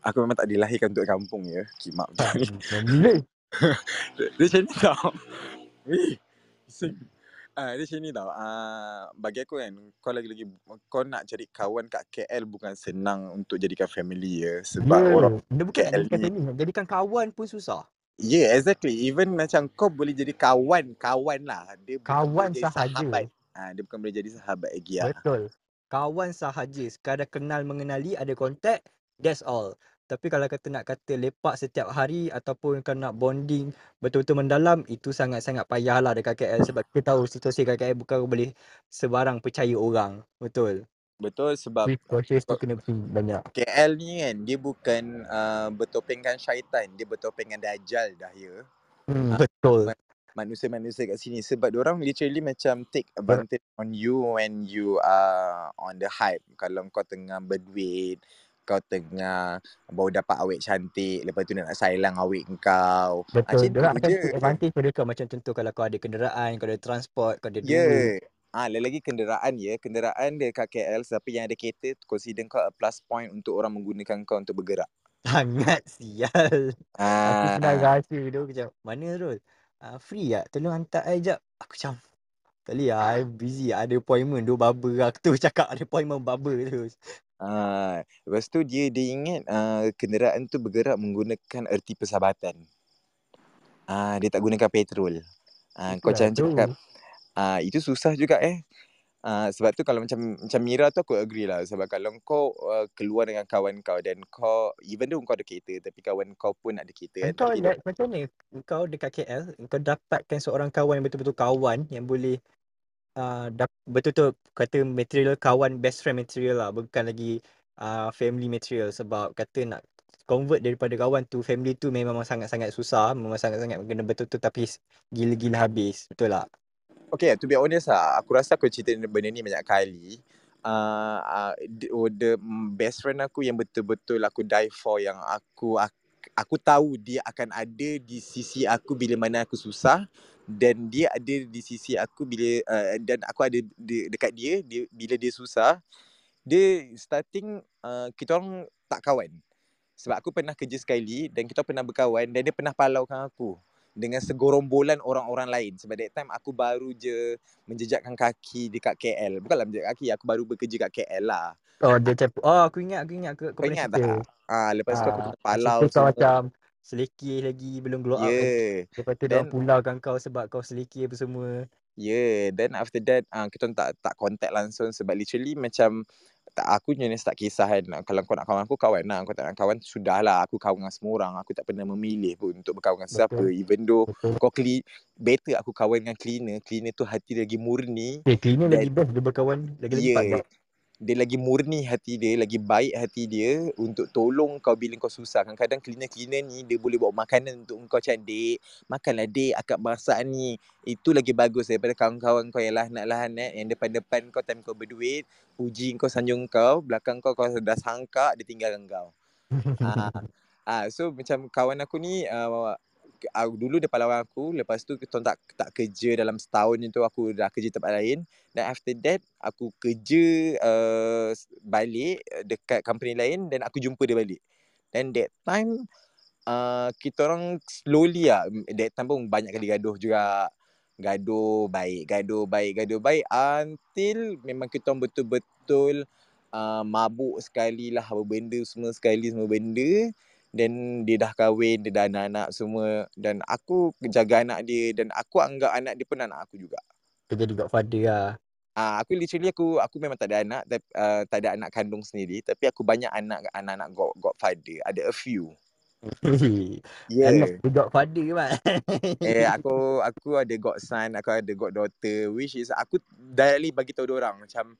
aku memang tak dilahirkan untuk kampung ya. Kimak. Dia dia macam ni tau. Weh. Bising. Ah, dia macam ni tau. Ah, bagi aku kan, kau lagi-lagi kau nak cari kawan kat KL bukan senang untuk jadikan family ya. Sebab Ya, orang Dia bukan KL bukan ni. Nak jadikan kawan pun susah. Yeah, exactly. Even macam kau boleh jadi kawan, kawan lah. Dia Kawan sahaja. sahabat. Ah, dia bukan boleh jadi sahabat lagi lah. Betul. Kawan sahaja. Sekadar kenal mengenali, ada kontak, that's all. Tapi kalau kata nak kata lepak setiap hari ataupun kau nak bonding betul-betul mendalam, itu sangat-sangat payah lah dekat KL. Sebab kita tahu situasi kat KL bukan boleh sebarang percaya orang. Betul. Betul sebab cautious tu kena banyak. KL ni kan, dia bukan uh, bertopengkan syaitan. Dia bertopengkan dajjal dah ya. Hmm, Ah, betul. manusia-manusia kat sini sebab orang literally macam take advantage on you when you are on the hype kalau kau tengah berduit kau tengah baru dapat awet cantik lepas tu nak sayang awet kau Betul. macam tu akan je advantage pada kau. Macam contoh kalau kau ada kenderaan, kau ada transport, kau ada ya duit. Ah, lagi kenderaan ya. Kenderaan dekat KL siapa yang ada kereta consider kau a plus point untuk orang menggunakan kau untuk bergerak. Sangat sial. Aku Ah, senang rasa tu macam, mana Rul? Uh, free tak? Tolong hantar I jap. Aku macam, tak boleh lah. I busy. Ada appointment. Dua barber. Aku tu cakap ada appointment barber terus. Ah, lepas tu dia dia ingat ah, kenderaan tu bergerak menggunakan erti persahabatan. Ah, dia tak gunakan petrol. Ah, kau Itulah jangan tu. cakap ah, itu susah juga eh. Ah, sebab tu kalau macam macam Mira tu aku agree lah sebab kalau kau uh, keluar dengan kawan kau dan kau even though kau ada kereta tapi kawan kau pun ada kereta kan Kau macam ni? Kau dekat KL, kau dapatkan seorang kawan yang betul-betul kawan yang boleh uh, dap- betul-betul kata material kawan best friend material lah. Bukan lagi uh, family material sebab kata nak convert daripada kawan tu family tu memang sangat-sangat susah. Memang sangat-sangat kena betul-betul tapi gila-gila habis. Betul tak? Okay, to be honest lah, aku rasa aku cerita benda ni banyak kali. Uh, uh, the, oh, the mm, best friend aku yang betul-betul aku die for yang aku aku tahu dia akan ada di sisi aku bila mana aku susah dan dia ada di sisi aku bila uh, dan aku ada de- dekat dia, dia bila dia susah dia starting uh, kita orang tak kawan. Sebab aku pernah kerja sekali dan kita pernah berkawan dan dia pernah palaukan aku dengan segorombolan orang-orang lain. Sebab that time aku baru je menjejakkan kaki dekat KL bukanlah menjejak kaki aku baru bekerja kat KL lah. Oh dia macam Oh aku ingat Aku ingat aku, kau ingat tak? Ah lepas tu aku Ah, kena palau tu kau macam Selekeh lagi Belum glow up lagi yeah. Lepas tu dia Then- pulaukan kau Sebab kau selekeh apa semua. Yeah, then after that uh, kita tak tak contact langsung sebab literally macam tak aku jenis tak kisah kan. Kalau kau nak kawan aku kawan lah. Kau tak nak kawan sudahlah aku kawan dengan semua orang. Aku tak pernah memilih pun untuk berkawan dengan siapa. Betul. even though Betul. kau clean better aku kawan dengan cleaner. Cleaner tu hati dia lagi murni. Okay cleaner Dan- lagi best Dia berkawan Lagi-lagi yeah. padat dia lagi murni hati dia lagi baik hati dia untuk tolong kau bila kau susah. Kadang-kadang cleaner-cleaner ni dia boleh bawa makanan untuk kau macam dek makanlah dek akak masak ni. Itu lagi bagus daripada kawan-kawan kau yang lahanat-lahanat yang depan-depan kau time kau berduit puji kau sanjung kau belakang kau kau dah sangka dia tinggalkan kau. Ah ah so macam kawan aku ni uh, uh, dulu dia pahlawan aku lepas tu kita tak tak kerja dalam setahun itu aku dah kerja tempat lain. Dan after that aku kerja uh, balik dekat company lain dan aku jumpa dia balik. Dan that time uh, kita orang slowly lah that time pun banyak kali gaduh juga. Gaduh baik gaduh baik gaduh baik until memang kita orang betul-betul uh, mabuk sekali lah apa benda semua sekali semua benda dan dia dah kahwin, dia dah anak-anak semua dan aku jaga anak dia dan aku anggap anak dia pun anak aku juga. Kau jadi godfather lah Ah, aku literally aku aku memang tak ada anak, tapi uh, tak ada anak kandung sendiri, tapi aku banyak anak anak-anak god godfather. Ada a few. Yeah. Dia godfather mak Eh aku aku ada godson, aku ada goddaughter which is aku directly bagi tahu dia orang macam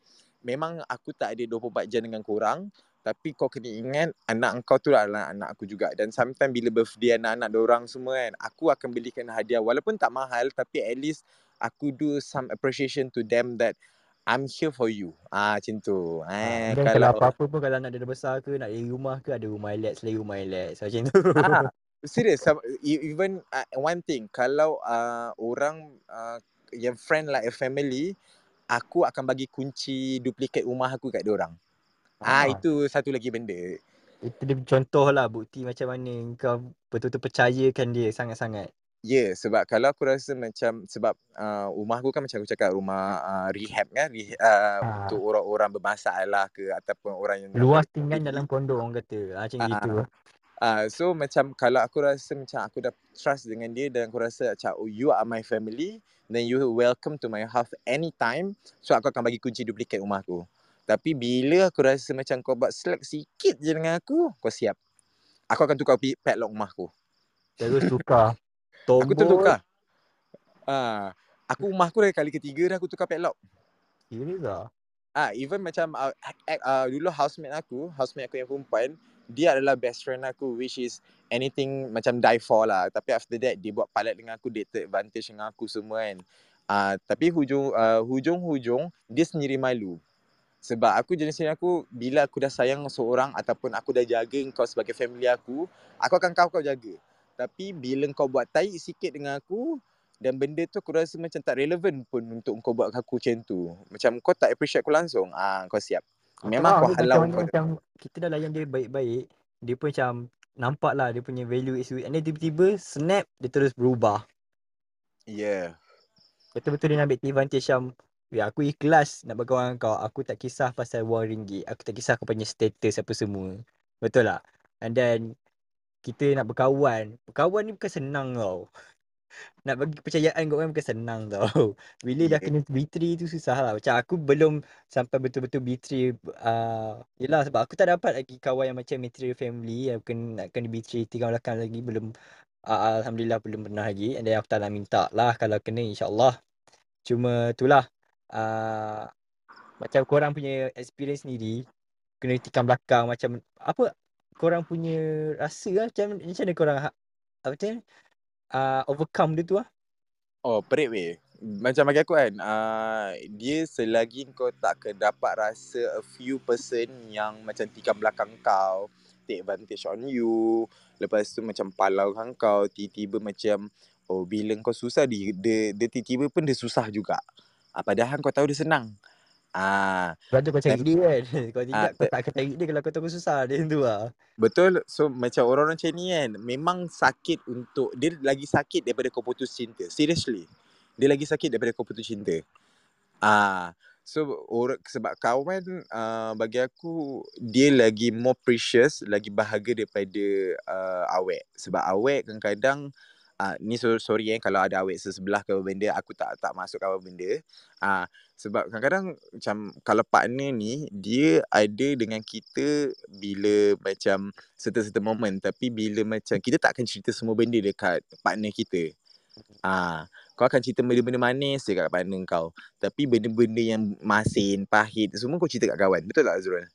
memang aku tak ada 24 jam dengan korang tapi kau kena ingat anak kau tu adalah anak aku juga dan sometimes bila birthday anak-anak orang semua kan aku akan belikan hadiah walaupun tak mahal tapi at least aku do some appreciation to them that I'm here for you. Ah macam tu. Eh Dan kalau kalau apa-apa pun Kalau anak dia besar ke Nak dari rumah ke Ada rumah relax Selain rumah relax Macam tu ah serious e- even uh, one thing kalau uh, orang uh, yang friend like a family aku akan bagi kunci duplikat rumah aku kat dia orang. Ah, Ah. itu satu lagi benda. Itu dia contoh lah Bukti macam mana Kau betul-betul percayakan dia Sangat-sangat Ya, yeah, sebab kalau aku rasa macam sebab uh, rumah aku kan macam aku cakap rumah uh, rehab kan, rehab, uh, Ah. untuk orang-orang bermasalah ke ataupun orang yang Luas tinggal dalam kondo orang kata Macam Ah, gitu Uh, so macam kalau aku rasa macam aku dah trust dengan dia dan aku rasa macam oh, you are my family then you welcome to my house anytime so aku akan bagi kunci duplikat rumah aku. Tapi bila aku rasa macam kau buat slack sikit je dengan aku, kau siap. Aku akan tukar padlock rumah aku. Terus tukar Aku tu Tombol tukar. Ah, aku rumah aku dah kali ketiga dah aku tukar padlock. Serius lah Ah, even macam uh, uh, dulu housemate aku, housemate aku yang perempuan, dia adalah best friend aku which is anything macam die for lah. Tapi after that dia buat palat dengan aku, dia take advantage dengan aku semua kan. Uh, tapi hujung uh, hujung-hujung dia sendiri malu. Sebab aku jenis ni aku bila aku dah sayang seorang ataupun aku dah jaga kau sebagai family aku, aku akan kau kau jaga. Tapi bila kau buat taik sikit dengan aku dan benda tu aku rasa macam tak relevan pun untuk kau buat aku macam tu. Macam kau tak appreciate aku langsung. Ah kau siap. Memang kau dia halau macam, kau. macam kita dah layan dia baik-baik Dia pun macam Nampak lah dia punya value is And then tiba-tiba Snap Dia terus berubah Yeah. Betul-betul dia nak ambil advantage macam Ya aku ikhlas nak berkawan dengan kau. Aku tak kisah pasal wang ringgit. Aku tak kisah kau punya status apa semua. Betul tak? And then Kita nak berkawan. Berkawan ni bukan senang tau. Nak bagi kepercayaan kat orang bukan senang tau. Bila dah Yeah. kena betray tu susah lah. Macam aku belum sampai betul-betul betray uh, Yelah sebab aku tak dapat lagi kawan yang macam material family Yang kena, nak kena betray tiga belakang lagi. Belum uh, Alhamdulillah belum pernah lagi. And then aku tak nak minta lah Kalau kena insyaAllah. Cuma itulah uh, Macam korang punya experience sendiri Kena tikam belakang macam Apa Korang punya rasa lah Macam, macam mana korang ha- Apa tu uh, Overcome dia tu lah Oh, perik weh. Macam bagi aku kan, uh, dia selagi kau tak ke dapat rasa a few person yang macam tikam belakang kau, take advantage on you. Lepas tu macam palau kau tiba-tiba macam oh bila kau susah dia dia, dia tiba-tiba pun dia susah juga. Ah, padahal kau tahu dia senang. Ah, Sebab tu kau cari dia kan. Kau tidak Ah, kau te- tak akan cari dia kalau kau tahu susah. Dia tu lah. Betul. So macam orang-orang macam ni kan memang sakit untuk dia lagi sakit daripada kau putus cinta. Seriously. Dia lagi sakit daripada kau putus cinta. Ah, so orang sebab kawan uh, bagi aku dia lagi more precious, lagi bahagia daripada uh, awek. Sebab awek kadang-kadang uh, ni so, sorry eh kalau ada awek sesebelah ke benda aku tak tak masuk apa benda. Ah, sebab kadang-kadang macam kalau partner ni dia ada dengan kita bila macam certain-certain moment tapi bila macam kita tak akan cerita semua benda dekat partner kita. Ah, kau akan cerita benda-benda manis dekat partner kau. Tapi benda-benda yang masin, pahit semua kau cerita kat kawan. Betul tak Azrul?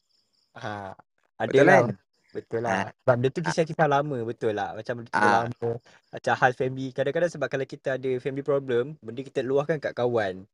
Ha, ada lah. kan? Betul Ah. lah. Sebab dia tu kisah-kisah lama. Betul lah. Macam benda tu Ah. lama. Macam hal family. Kadang-kadang sebab kalau kita ada family problem, benda kita luahkan kat kawan.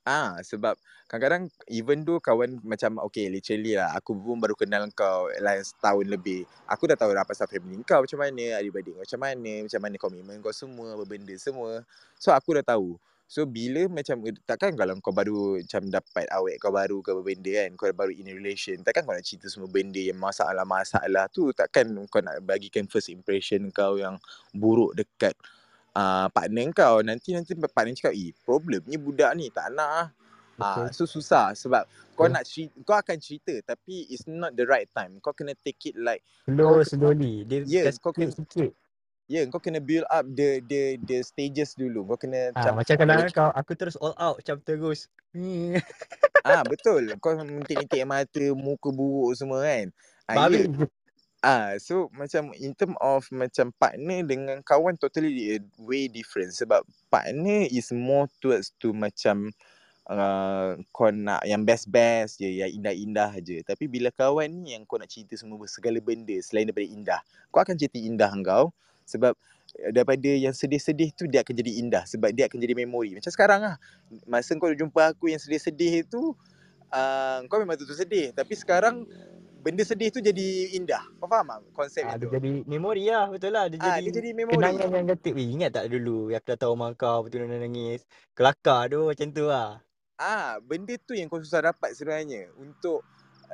Ah, sebab kadang-kadang even though kawan macam okay literally lah aku pun baru kenal kau like setahun lebih. Aku dah tahu dah pasal family kau macam mana, adik-beradik kau macam mana, macam mana komitmen kau semua, benda semua. So aku dah tahu. So bila macam takkan kalau kau baru macam dapat awet kau baru ke apa benda kan, kau baru in a relation, takkan kau nak cerita semua benda yang masalah-masalah tu, takkan kau nak bagikan first impression kau yang buruk dekat uh, partner kau nanti nanti partner cakap eh problemnya budak ni tak nak ah Ah, Betul. so susah sebab kau nak cerita, kau akan cerita tapi it's not the right time. Kau kena take it like Slow, kau- slowly. Dia kasi kau kena- sikit-sikit. Ya yeah, kau kena build up the the the stages dulu. Kau kena Ha, macam kalau kau aku terus all out macam terus. Hmm. ah betul. Kau mentik-mentik air mata, muka buruk semua kan. Ah, Habis. yeah. Ah, so macam in term of macam partner dengan kawan totally way different sebab partner is more towards to macam uh, kau nak yang best-best je, yang indah-indah je. Tapi bila kawan ni yang kau nak cerita semua segala benda selain daripada indah. Kau akan cerita indah kau sebab eh, daripada yang sedih-sedih tu dia akan jadi indah sebab dia akan jadi memori. Macam sekarang lah. Masa kau jumpa aku yang sedih-sedih tu uh, kau memang betul sedih tapi sekarang benda sedih tu jadi indah. Kau faham tak konsep Ha, yang dia tu? jadi memori lah. Betul lah. Dia Ah, jadi, dia jadi memori. kenangan yang kata. Weh, ingat tak dulu aku datang rumah kau. Betul nangis. Kelakar tu macam tu lah. Ah, benda tu yang kau susah dapat sebenarnya untuk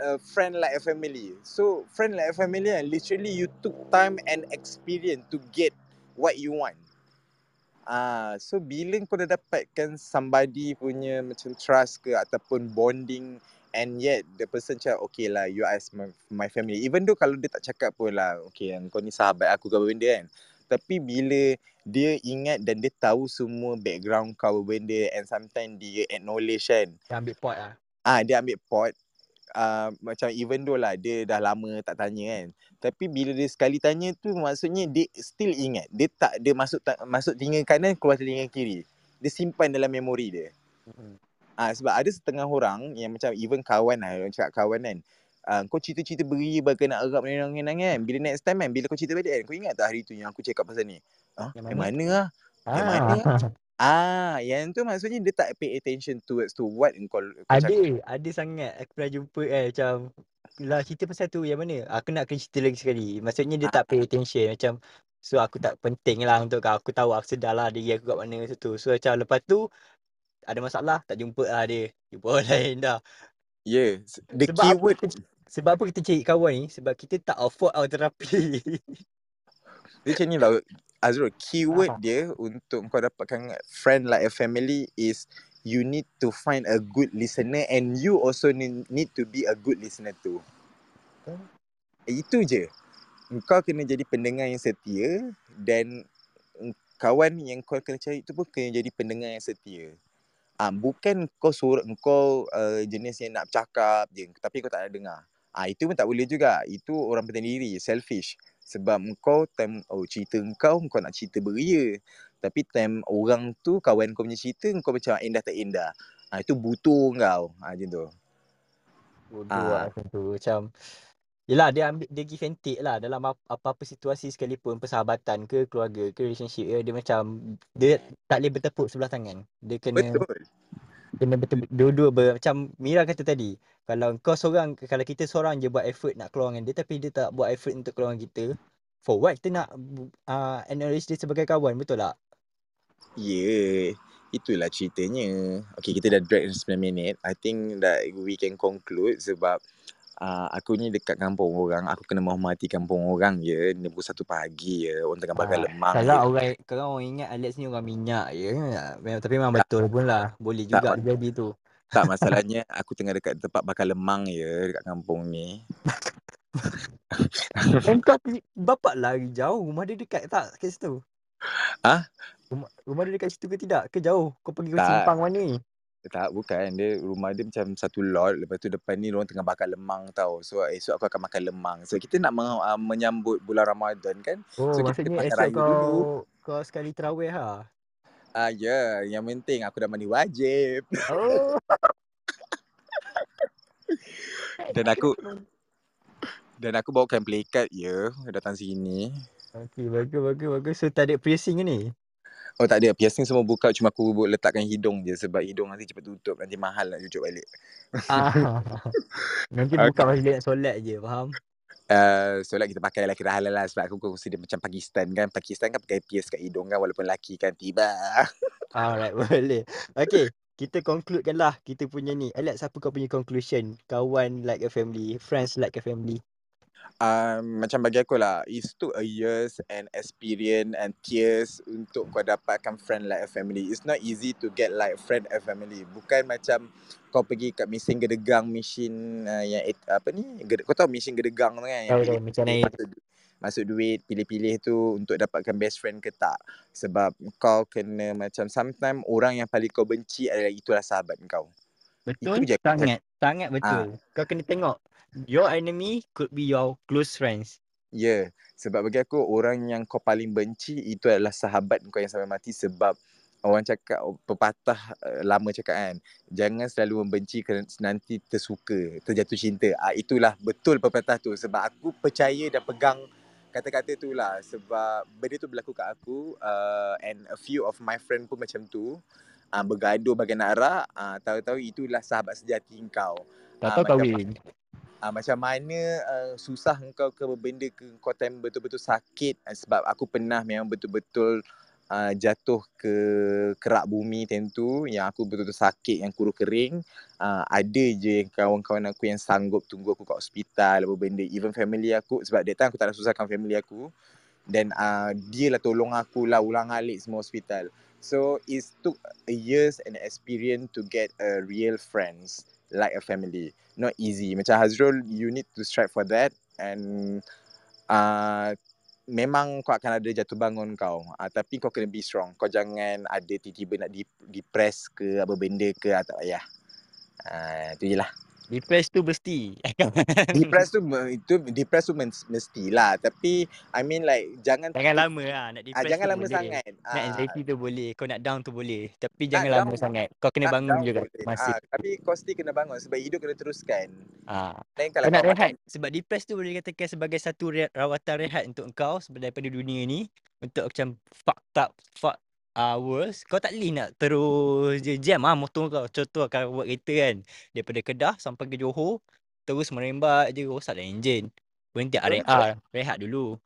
uh, friend like a family. So, friend like a family kan, literally you took time and experience to get what you want. Ah, so bila kau dah dapatkan somebody punya macam trust ke ataupun bonding and yet the person cakap okay lah you as my, my family even though kalau dia tak cakap pun lah okay kau ni sahabat aku ke benda kan tapi bila dia ingat dan dia tahu semua background kau benda and sometimes dia acknowledge kan Dia ambil pot lah. ah dia ambil pot uh, macam even though lah dia dah lama tak tanya kan. Tapi bila dia sekali tanya tu maksudnya dia still ingat. Dia tak dia masuk ta- masuk telinga kanan keluar telinga kiri. Dia simpan dalam memori dia. Mm-mm. Ah sebab ada setengah orang yang macam even kawan lah orang cakap kawan kan. Uh, kau cerita-cerita beri bagai nak erap nenang-nenang kan. Bila next time kan bila kau cerita balik kan kau ingat tak hari tu yang aku cakap pasal ni? Ah Yang yang mana? mana ah? Yang mana? Ah. ah yang tu maksudnya dia tak pay attention towards to what kau, kau Ada, cakap ada sangat. Aku pernah jumpa eh macam lah cerita pasal tu yang mana? Aku nak kena cerita lagi sekali. Maksudnya dia tak pay attention macam so aku tak penting lah untuk kau. Aku tahu aku sedar lah diri aku kat mana tu. So macam lepas tu ada masalah tak jumpa lah dia. Jumpa orang lain dah. yeah the Sebab apa keyword kita, sebab apa kita cari kawan ni? Sebab kita tak afford our terapi. dia macam ni lah Azrul keyword Ah. dia untuk kau dapatkan friend like a family is you need to find a good listener and you also need, to be a good listener too Betul. Itu je. Kau kena jadi pendengar yang setia dan kawan yang kau kena cari tu pun kena jadi pendengar yang setia. Ah bukan kau suruh kau uh, jenis yang nak bercakap je tapi kau tak nak dengar. Ah itu pun tak boleh juga. Itu orang penting diri, selfish. Sebab kau time oh cerita kau kau nak cerita beria. Tapi time orang tu kawan kau punya cerita kau macam indah tak indah. Ah itu butuh kau. Ah macam tu. Bodoh Ah. lah macam tu. Macam Yelah dia ambil dia give and take lah dalam ap- apa-apa situasi sekalipun persahabatan ke keluarga ke relationship ke dia macam dia tak boleh bertepuk sebelah tangan. Dia kena Betul. Kena betul dua-dua ber, macam Mira kata tadi kalau kau seorang kalau kita seorang je buat effort nak keluar dengan dia tapi dia tak buat effort untuk keluar dengan kita for what kita nak uh, acknowledge dia sebagai kawan betul tak Ya, yeah, itulah ceritanya. Okay, kita dah drag 9 minit. I think that we can conclude sebab uh, aku ni dekat kampung orang. Aku kena menghormati kampung orang je. Ni pukul satu pagi je. Orang tengah bakar Ah, lemang kalau je. orang kalau orang ingat Alex ni orang minyak je Memang- tapi memang betul pun lah boleh Tak, juga ma- jadi tu tak masalahnya aku tengah dekat tempat bakar lemang je dekat kampung ni. Pi- bapak lari jauh rumah dia dekat tak kat situ Ah, rumah, rumah dia dekat situ ke tidak ke jauh kau pergi ke tak. simpang mana ni Tak, bukan. Dia rumah dia macam satu lot. Lepas tu depan ni orang tengah bakar lemang tau. So esok aku akan makan lemang. So kita nak me- uh, menyambut bulan Ramadan kan. oh So kita makan esok raya kau dulu. kau sekali terawih ha Ah ya, yeah. yang penting aku dah mandi wajib. oh Dan aku dan aku bawakan play card ya datang sini. Okey, bagus, bagus, bagus. So, tak ada piercing ni? Oh tak ada, piercing semua buka cuma aku letakkan hidung je sebab hidung nanti cepat tutup. Nanti mahal nak cucuk balik. Ah, nanti buka masa dia nak solat je, faham? Uh, solat kita pakai lah kira halal lah sebab aku consider macam Pakistan kan. Pakistan kan pakai pierce kat hidung kan walaupun lelaki kan tiba. Alright, boleh. Okay, kita concludekan lah kita punya ni. Alex, apa kau punya conclusion? Kawan like a family, friends like a family. Um, macam bagi aku lah It took a years and experience and tears Untuk kau dapatkan friend like a family It's not easy to get like friend a family Bukan macam kau pergi kat mesin gedegang Mesin uh, yang it, apa ni Gede, Kau tahu mesin gedegang tu kan Yang Tahu tahu macam naik. masuk, du- masuk duit Pilih-pilih tu untuk dapatkan best friend ke tak Sebab kau kena macam Sometimes orang yang paling kau benci adalah Itulah sahabat kau Betul? Itu je Sangat, sangat betul. Kau kena tengok. Your enemy could be your close friends. Ya, yeah. sebab bagi aku orang yang kau paling benci itu adalah sahabat kau yang sampai mati sebab orang cakap pepatah uh, lama cakap kan jangan selalu membenci kerana nanti tersuka, terjatuh cinta. Ah itulah betul pepatah tu sebab aku percaya dan pegang kata-kata tu lah sebab benda tu berlaku kat aku uh, and a few of my friend pun macam tu uh, bergaduh bagai nak arak uh, tahu-tahu itulah sahabat sejati kau Tak Ah, tahu kahwin. Uh, macam mana uh, susah engkau ke benda ke kau time betul-betul sakit uh, sebab aku pernah memang betul-betul uh, jatuh ke kerak bumi time tu yang aku betul-betul sakit yang kurus kering. Uh, ada je kawan-kawan aku yang sanggup tunggu aku kat hospital apa benda even family aku sebab time aku tak nak susahkan family aku. Dan uh, dia lah tolong aku lah ulang alik semua hospital. So it took a years and experience to get a real friends like a family not easy. Macam Hazrul, you need to strive for that and uh, memang kau akan ada jatuh bangun kau. Uh, tapi kau kena be strong. Kau jangan ada tiba-tiba nak dep- depress ke apa benda ke ah, tak payah. Uh, tu je lah. Depressed tu mesti. Depress tu itu depress tu men- mestilah tapi I mean like jangan Jangan lama lah. Nak ah, depressed jangan tu lama boleh. sangat. Nak Ah, anxiety tu boleh. Kau nak down tu boleh. Tapi nak jangan lama sangat. Kau kena bangun juga boleh. masa Ah, tapi kau still kena bangun sebab hidup kena teruskan. Ah. Lain Kau kalau nak kau makan rehat sebab depressed tu boleh dikatakan sebagai satu rawatan rehat untuk kau sebab daripada dunia ni untuk macam fucked up fuck hours kau tak boleh nak terus je jam ah motor kau contoh kau buat kereta kan daripada Kedah sampai ke Johor terus merembat je rosak dah enjin berhenti RR rehat dulu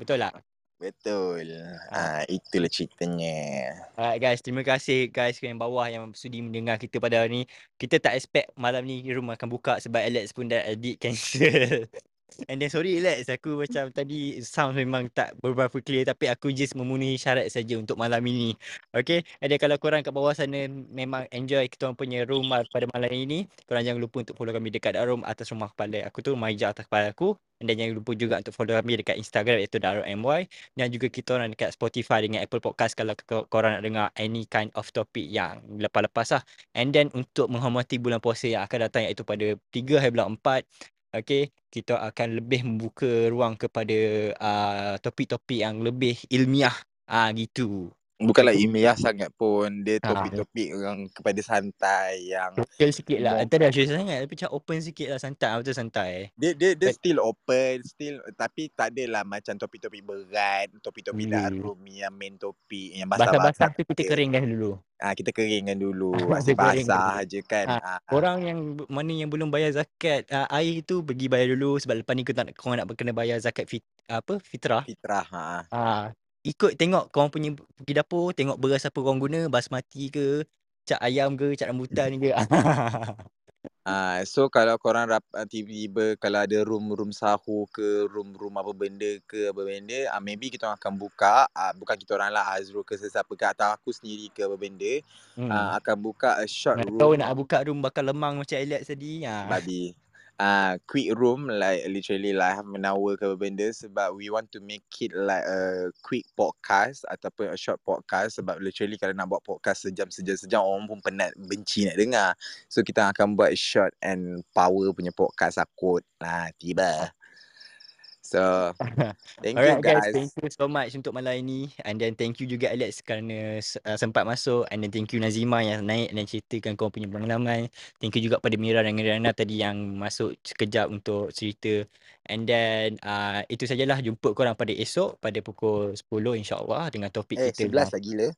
betul tak Betul. Ah. Ah, itulah ceritanya. Alright guys, terima kasih guys yang bawah yang sudi mendengar kita pada hari ni. Kita tak expect malam ni room akan buka sebab Alex pun dah edit cancel. And then sorry Alex, aku macam tadi sound memang tak beberapa clear tapi aku just memenuhi syarat saja untuk malam ini. Okay, and then kalau korang kat bawah sana memang enjoy kita punya room pada malam ini, korang jangan lupa untuk follow kami dekat room atas rumah kepala aku tu, Maija atas kepala aku. And then jangan lupa juga untuk follow kami dekat Instagram iaitu MY dan juga kita orang dekat Spotify dengan Apple Podcast kalau korang nak dengar any kind of topic yang lepas-lepas lah. And then untuk menghormati bulan puasa yang akan datang iaitu pada 3 hari bulan 4 Okay, kita akan lebih membuka ruang kepada uh, topik-topik yang lebih ilmiah. Ah gitu. Bukanlah ilmiah sangat pun. Dia Ha. topik-topik yang kepada santai yang Local sikit lah. Antara dah serius sangat tapi macam open sikit lah santai. ah, Betul santai. dia dia dia But- still open, still tapi tak adalah macam topik-topik berat, topik-topik Hmm. darum yang main topik yang Basah-basah basah-basah. tu kita keringkan dulu. Ah kita keringkan dulu. Asyik keringkan basah aje kan. Ha, Ah, Korang yang mana yang belum bayar zakat uh, air tu pergi bayar dulu sebab lepas ni kau tak korang nak kena bayar zakat fit, apa fitrah. fitrah ha. Ah, ikut tengok korang punya pergi dapur, tengok beras apa korang guna, basmati ke, cap ayam ke, cap rambutan ke. Ah, so kalau korang rap, ah, tiba-tiba kalau ada room-room sahur ke, room-room apa benda ke, apa benda, ah, maybe kita akan buka, ah, bukan kita orang lah, Azrul ke sesiapa ke atau aku sendiri ke apa benda, hmm. ah, akan buka a short Nak room tahu nak buka room bakal lemang macam Elliot tadi. Ha. babi. Ah, quick room like literally like half an hour ke benda sebab we want to make it like a quick podcast ataupun a short podcast sebab literally kalau nak buat podcast sejam sejam sejam orang pun penat benci nak dengar. So kita akan buat short and power punya podcast akut lah tiba. So thank you Alright guys, guys. thank you so much untuk malam ini and then thank you juga Alex kerana uh, sempat masuk and then thank you Nazima yang naik dan ceritakan kau punya pengalaman. Thank you juga pada Mira dan Riana tadi yang masuk sekejap untuk cerita. And then uh, itu sajalah jumpa korang pada esok pada pukul 10 insyaAllah dengan topik Eh kita 11 lah gila.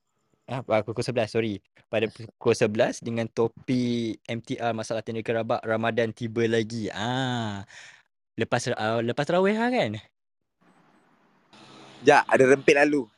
Ah, ah, pukul 11, sorry. Pada pukul 11 dengan topik MTR masalah tenda kerabat Ramadan tiba lagi. Ah. Lepas uh, lepas tarawih lah kan? Ja, ada rempit lalu.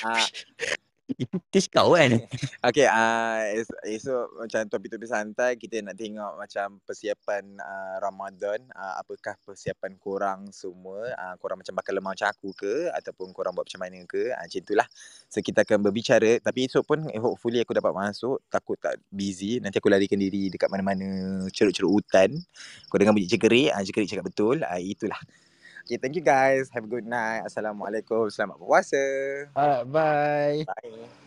Ah. Itu tish kau kan? Okay, uh, es- esok macam topik-topik santai kita nak tengok macam persiapan uh, Ramadan. Uh, apakah persiapan korang semua? Uh, korang macam bakal lemah macam aku ke? Ataupun korang buat macam mana ke? Uh, macam itulah. So kita akan berbicara. Tapi esok pun eh, hopefully aku dapat masuk. Takut tak busy. Nanti aku larikan diri dekat mana-mana ceruk-ceruk hutan. Kau dengar bunyi cekerik. Uh, cekerik cakap betul. Uh, itulah. Okay, thank you guys. Have a good night. Assalamualaikum. Selamat berpuasa. Alright, bye. Bye.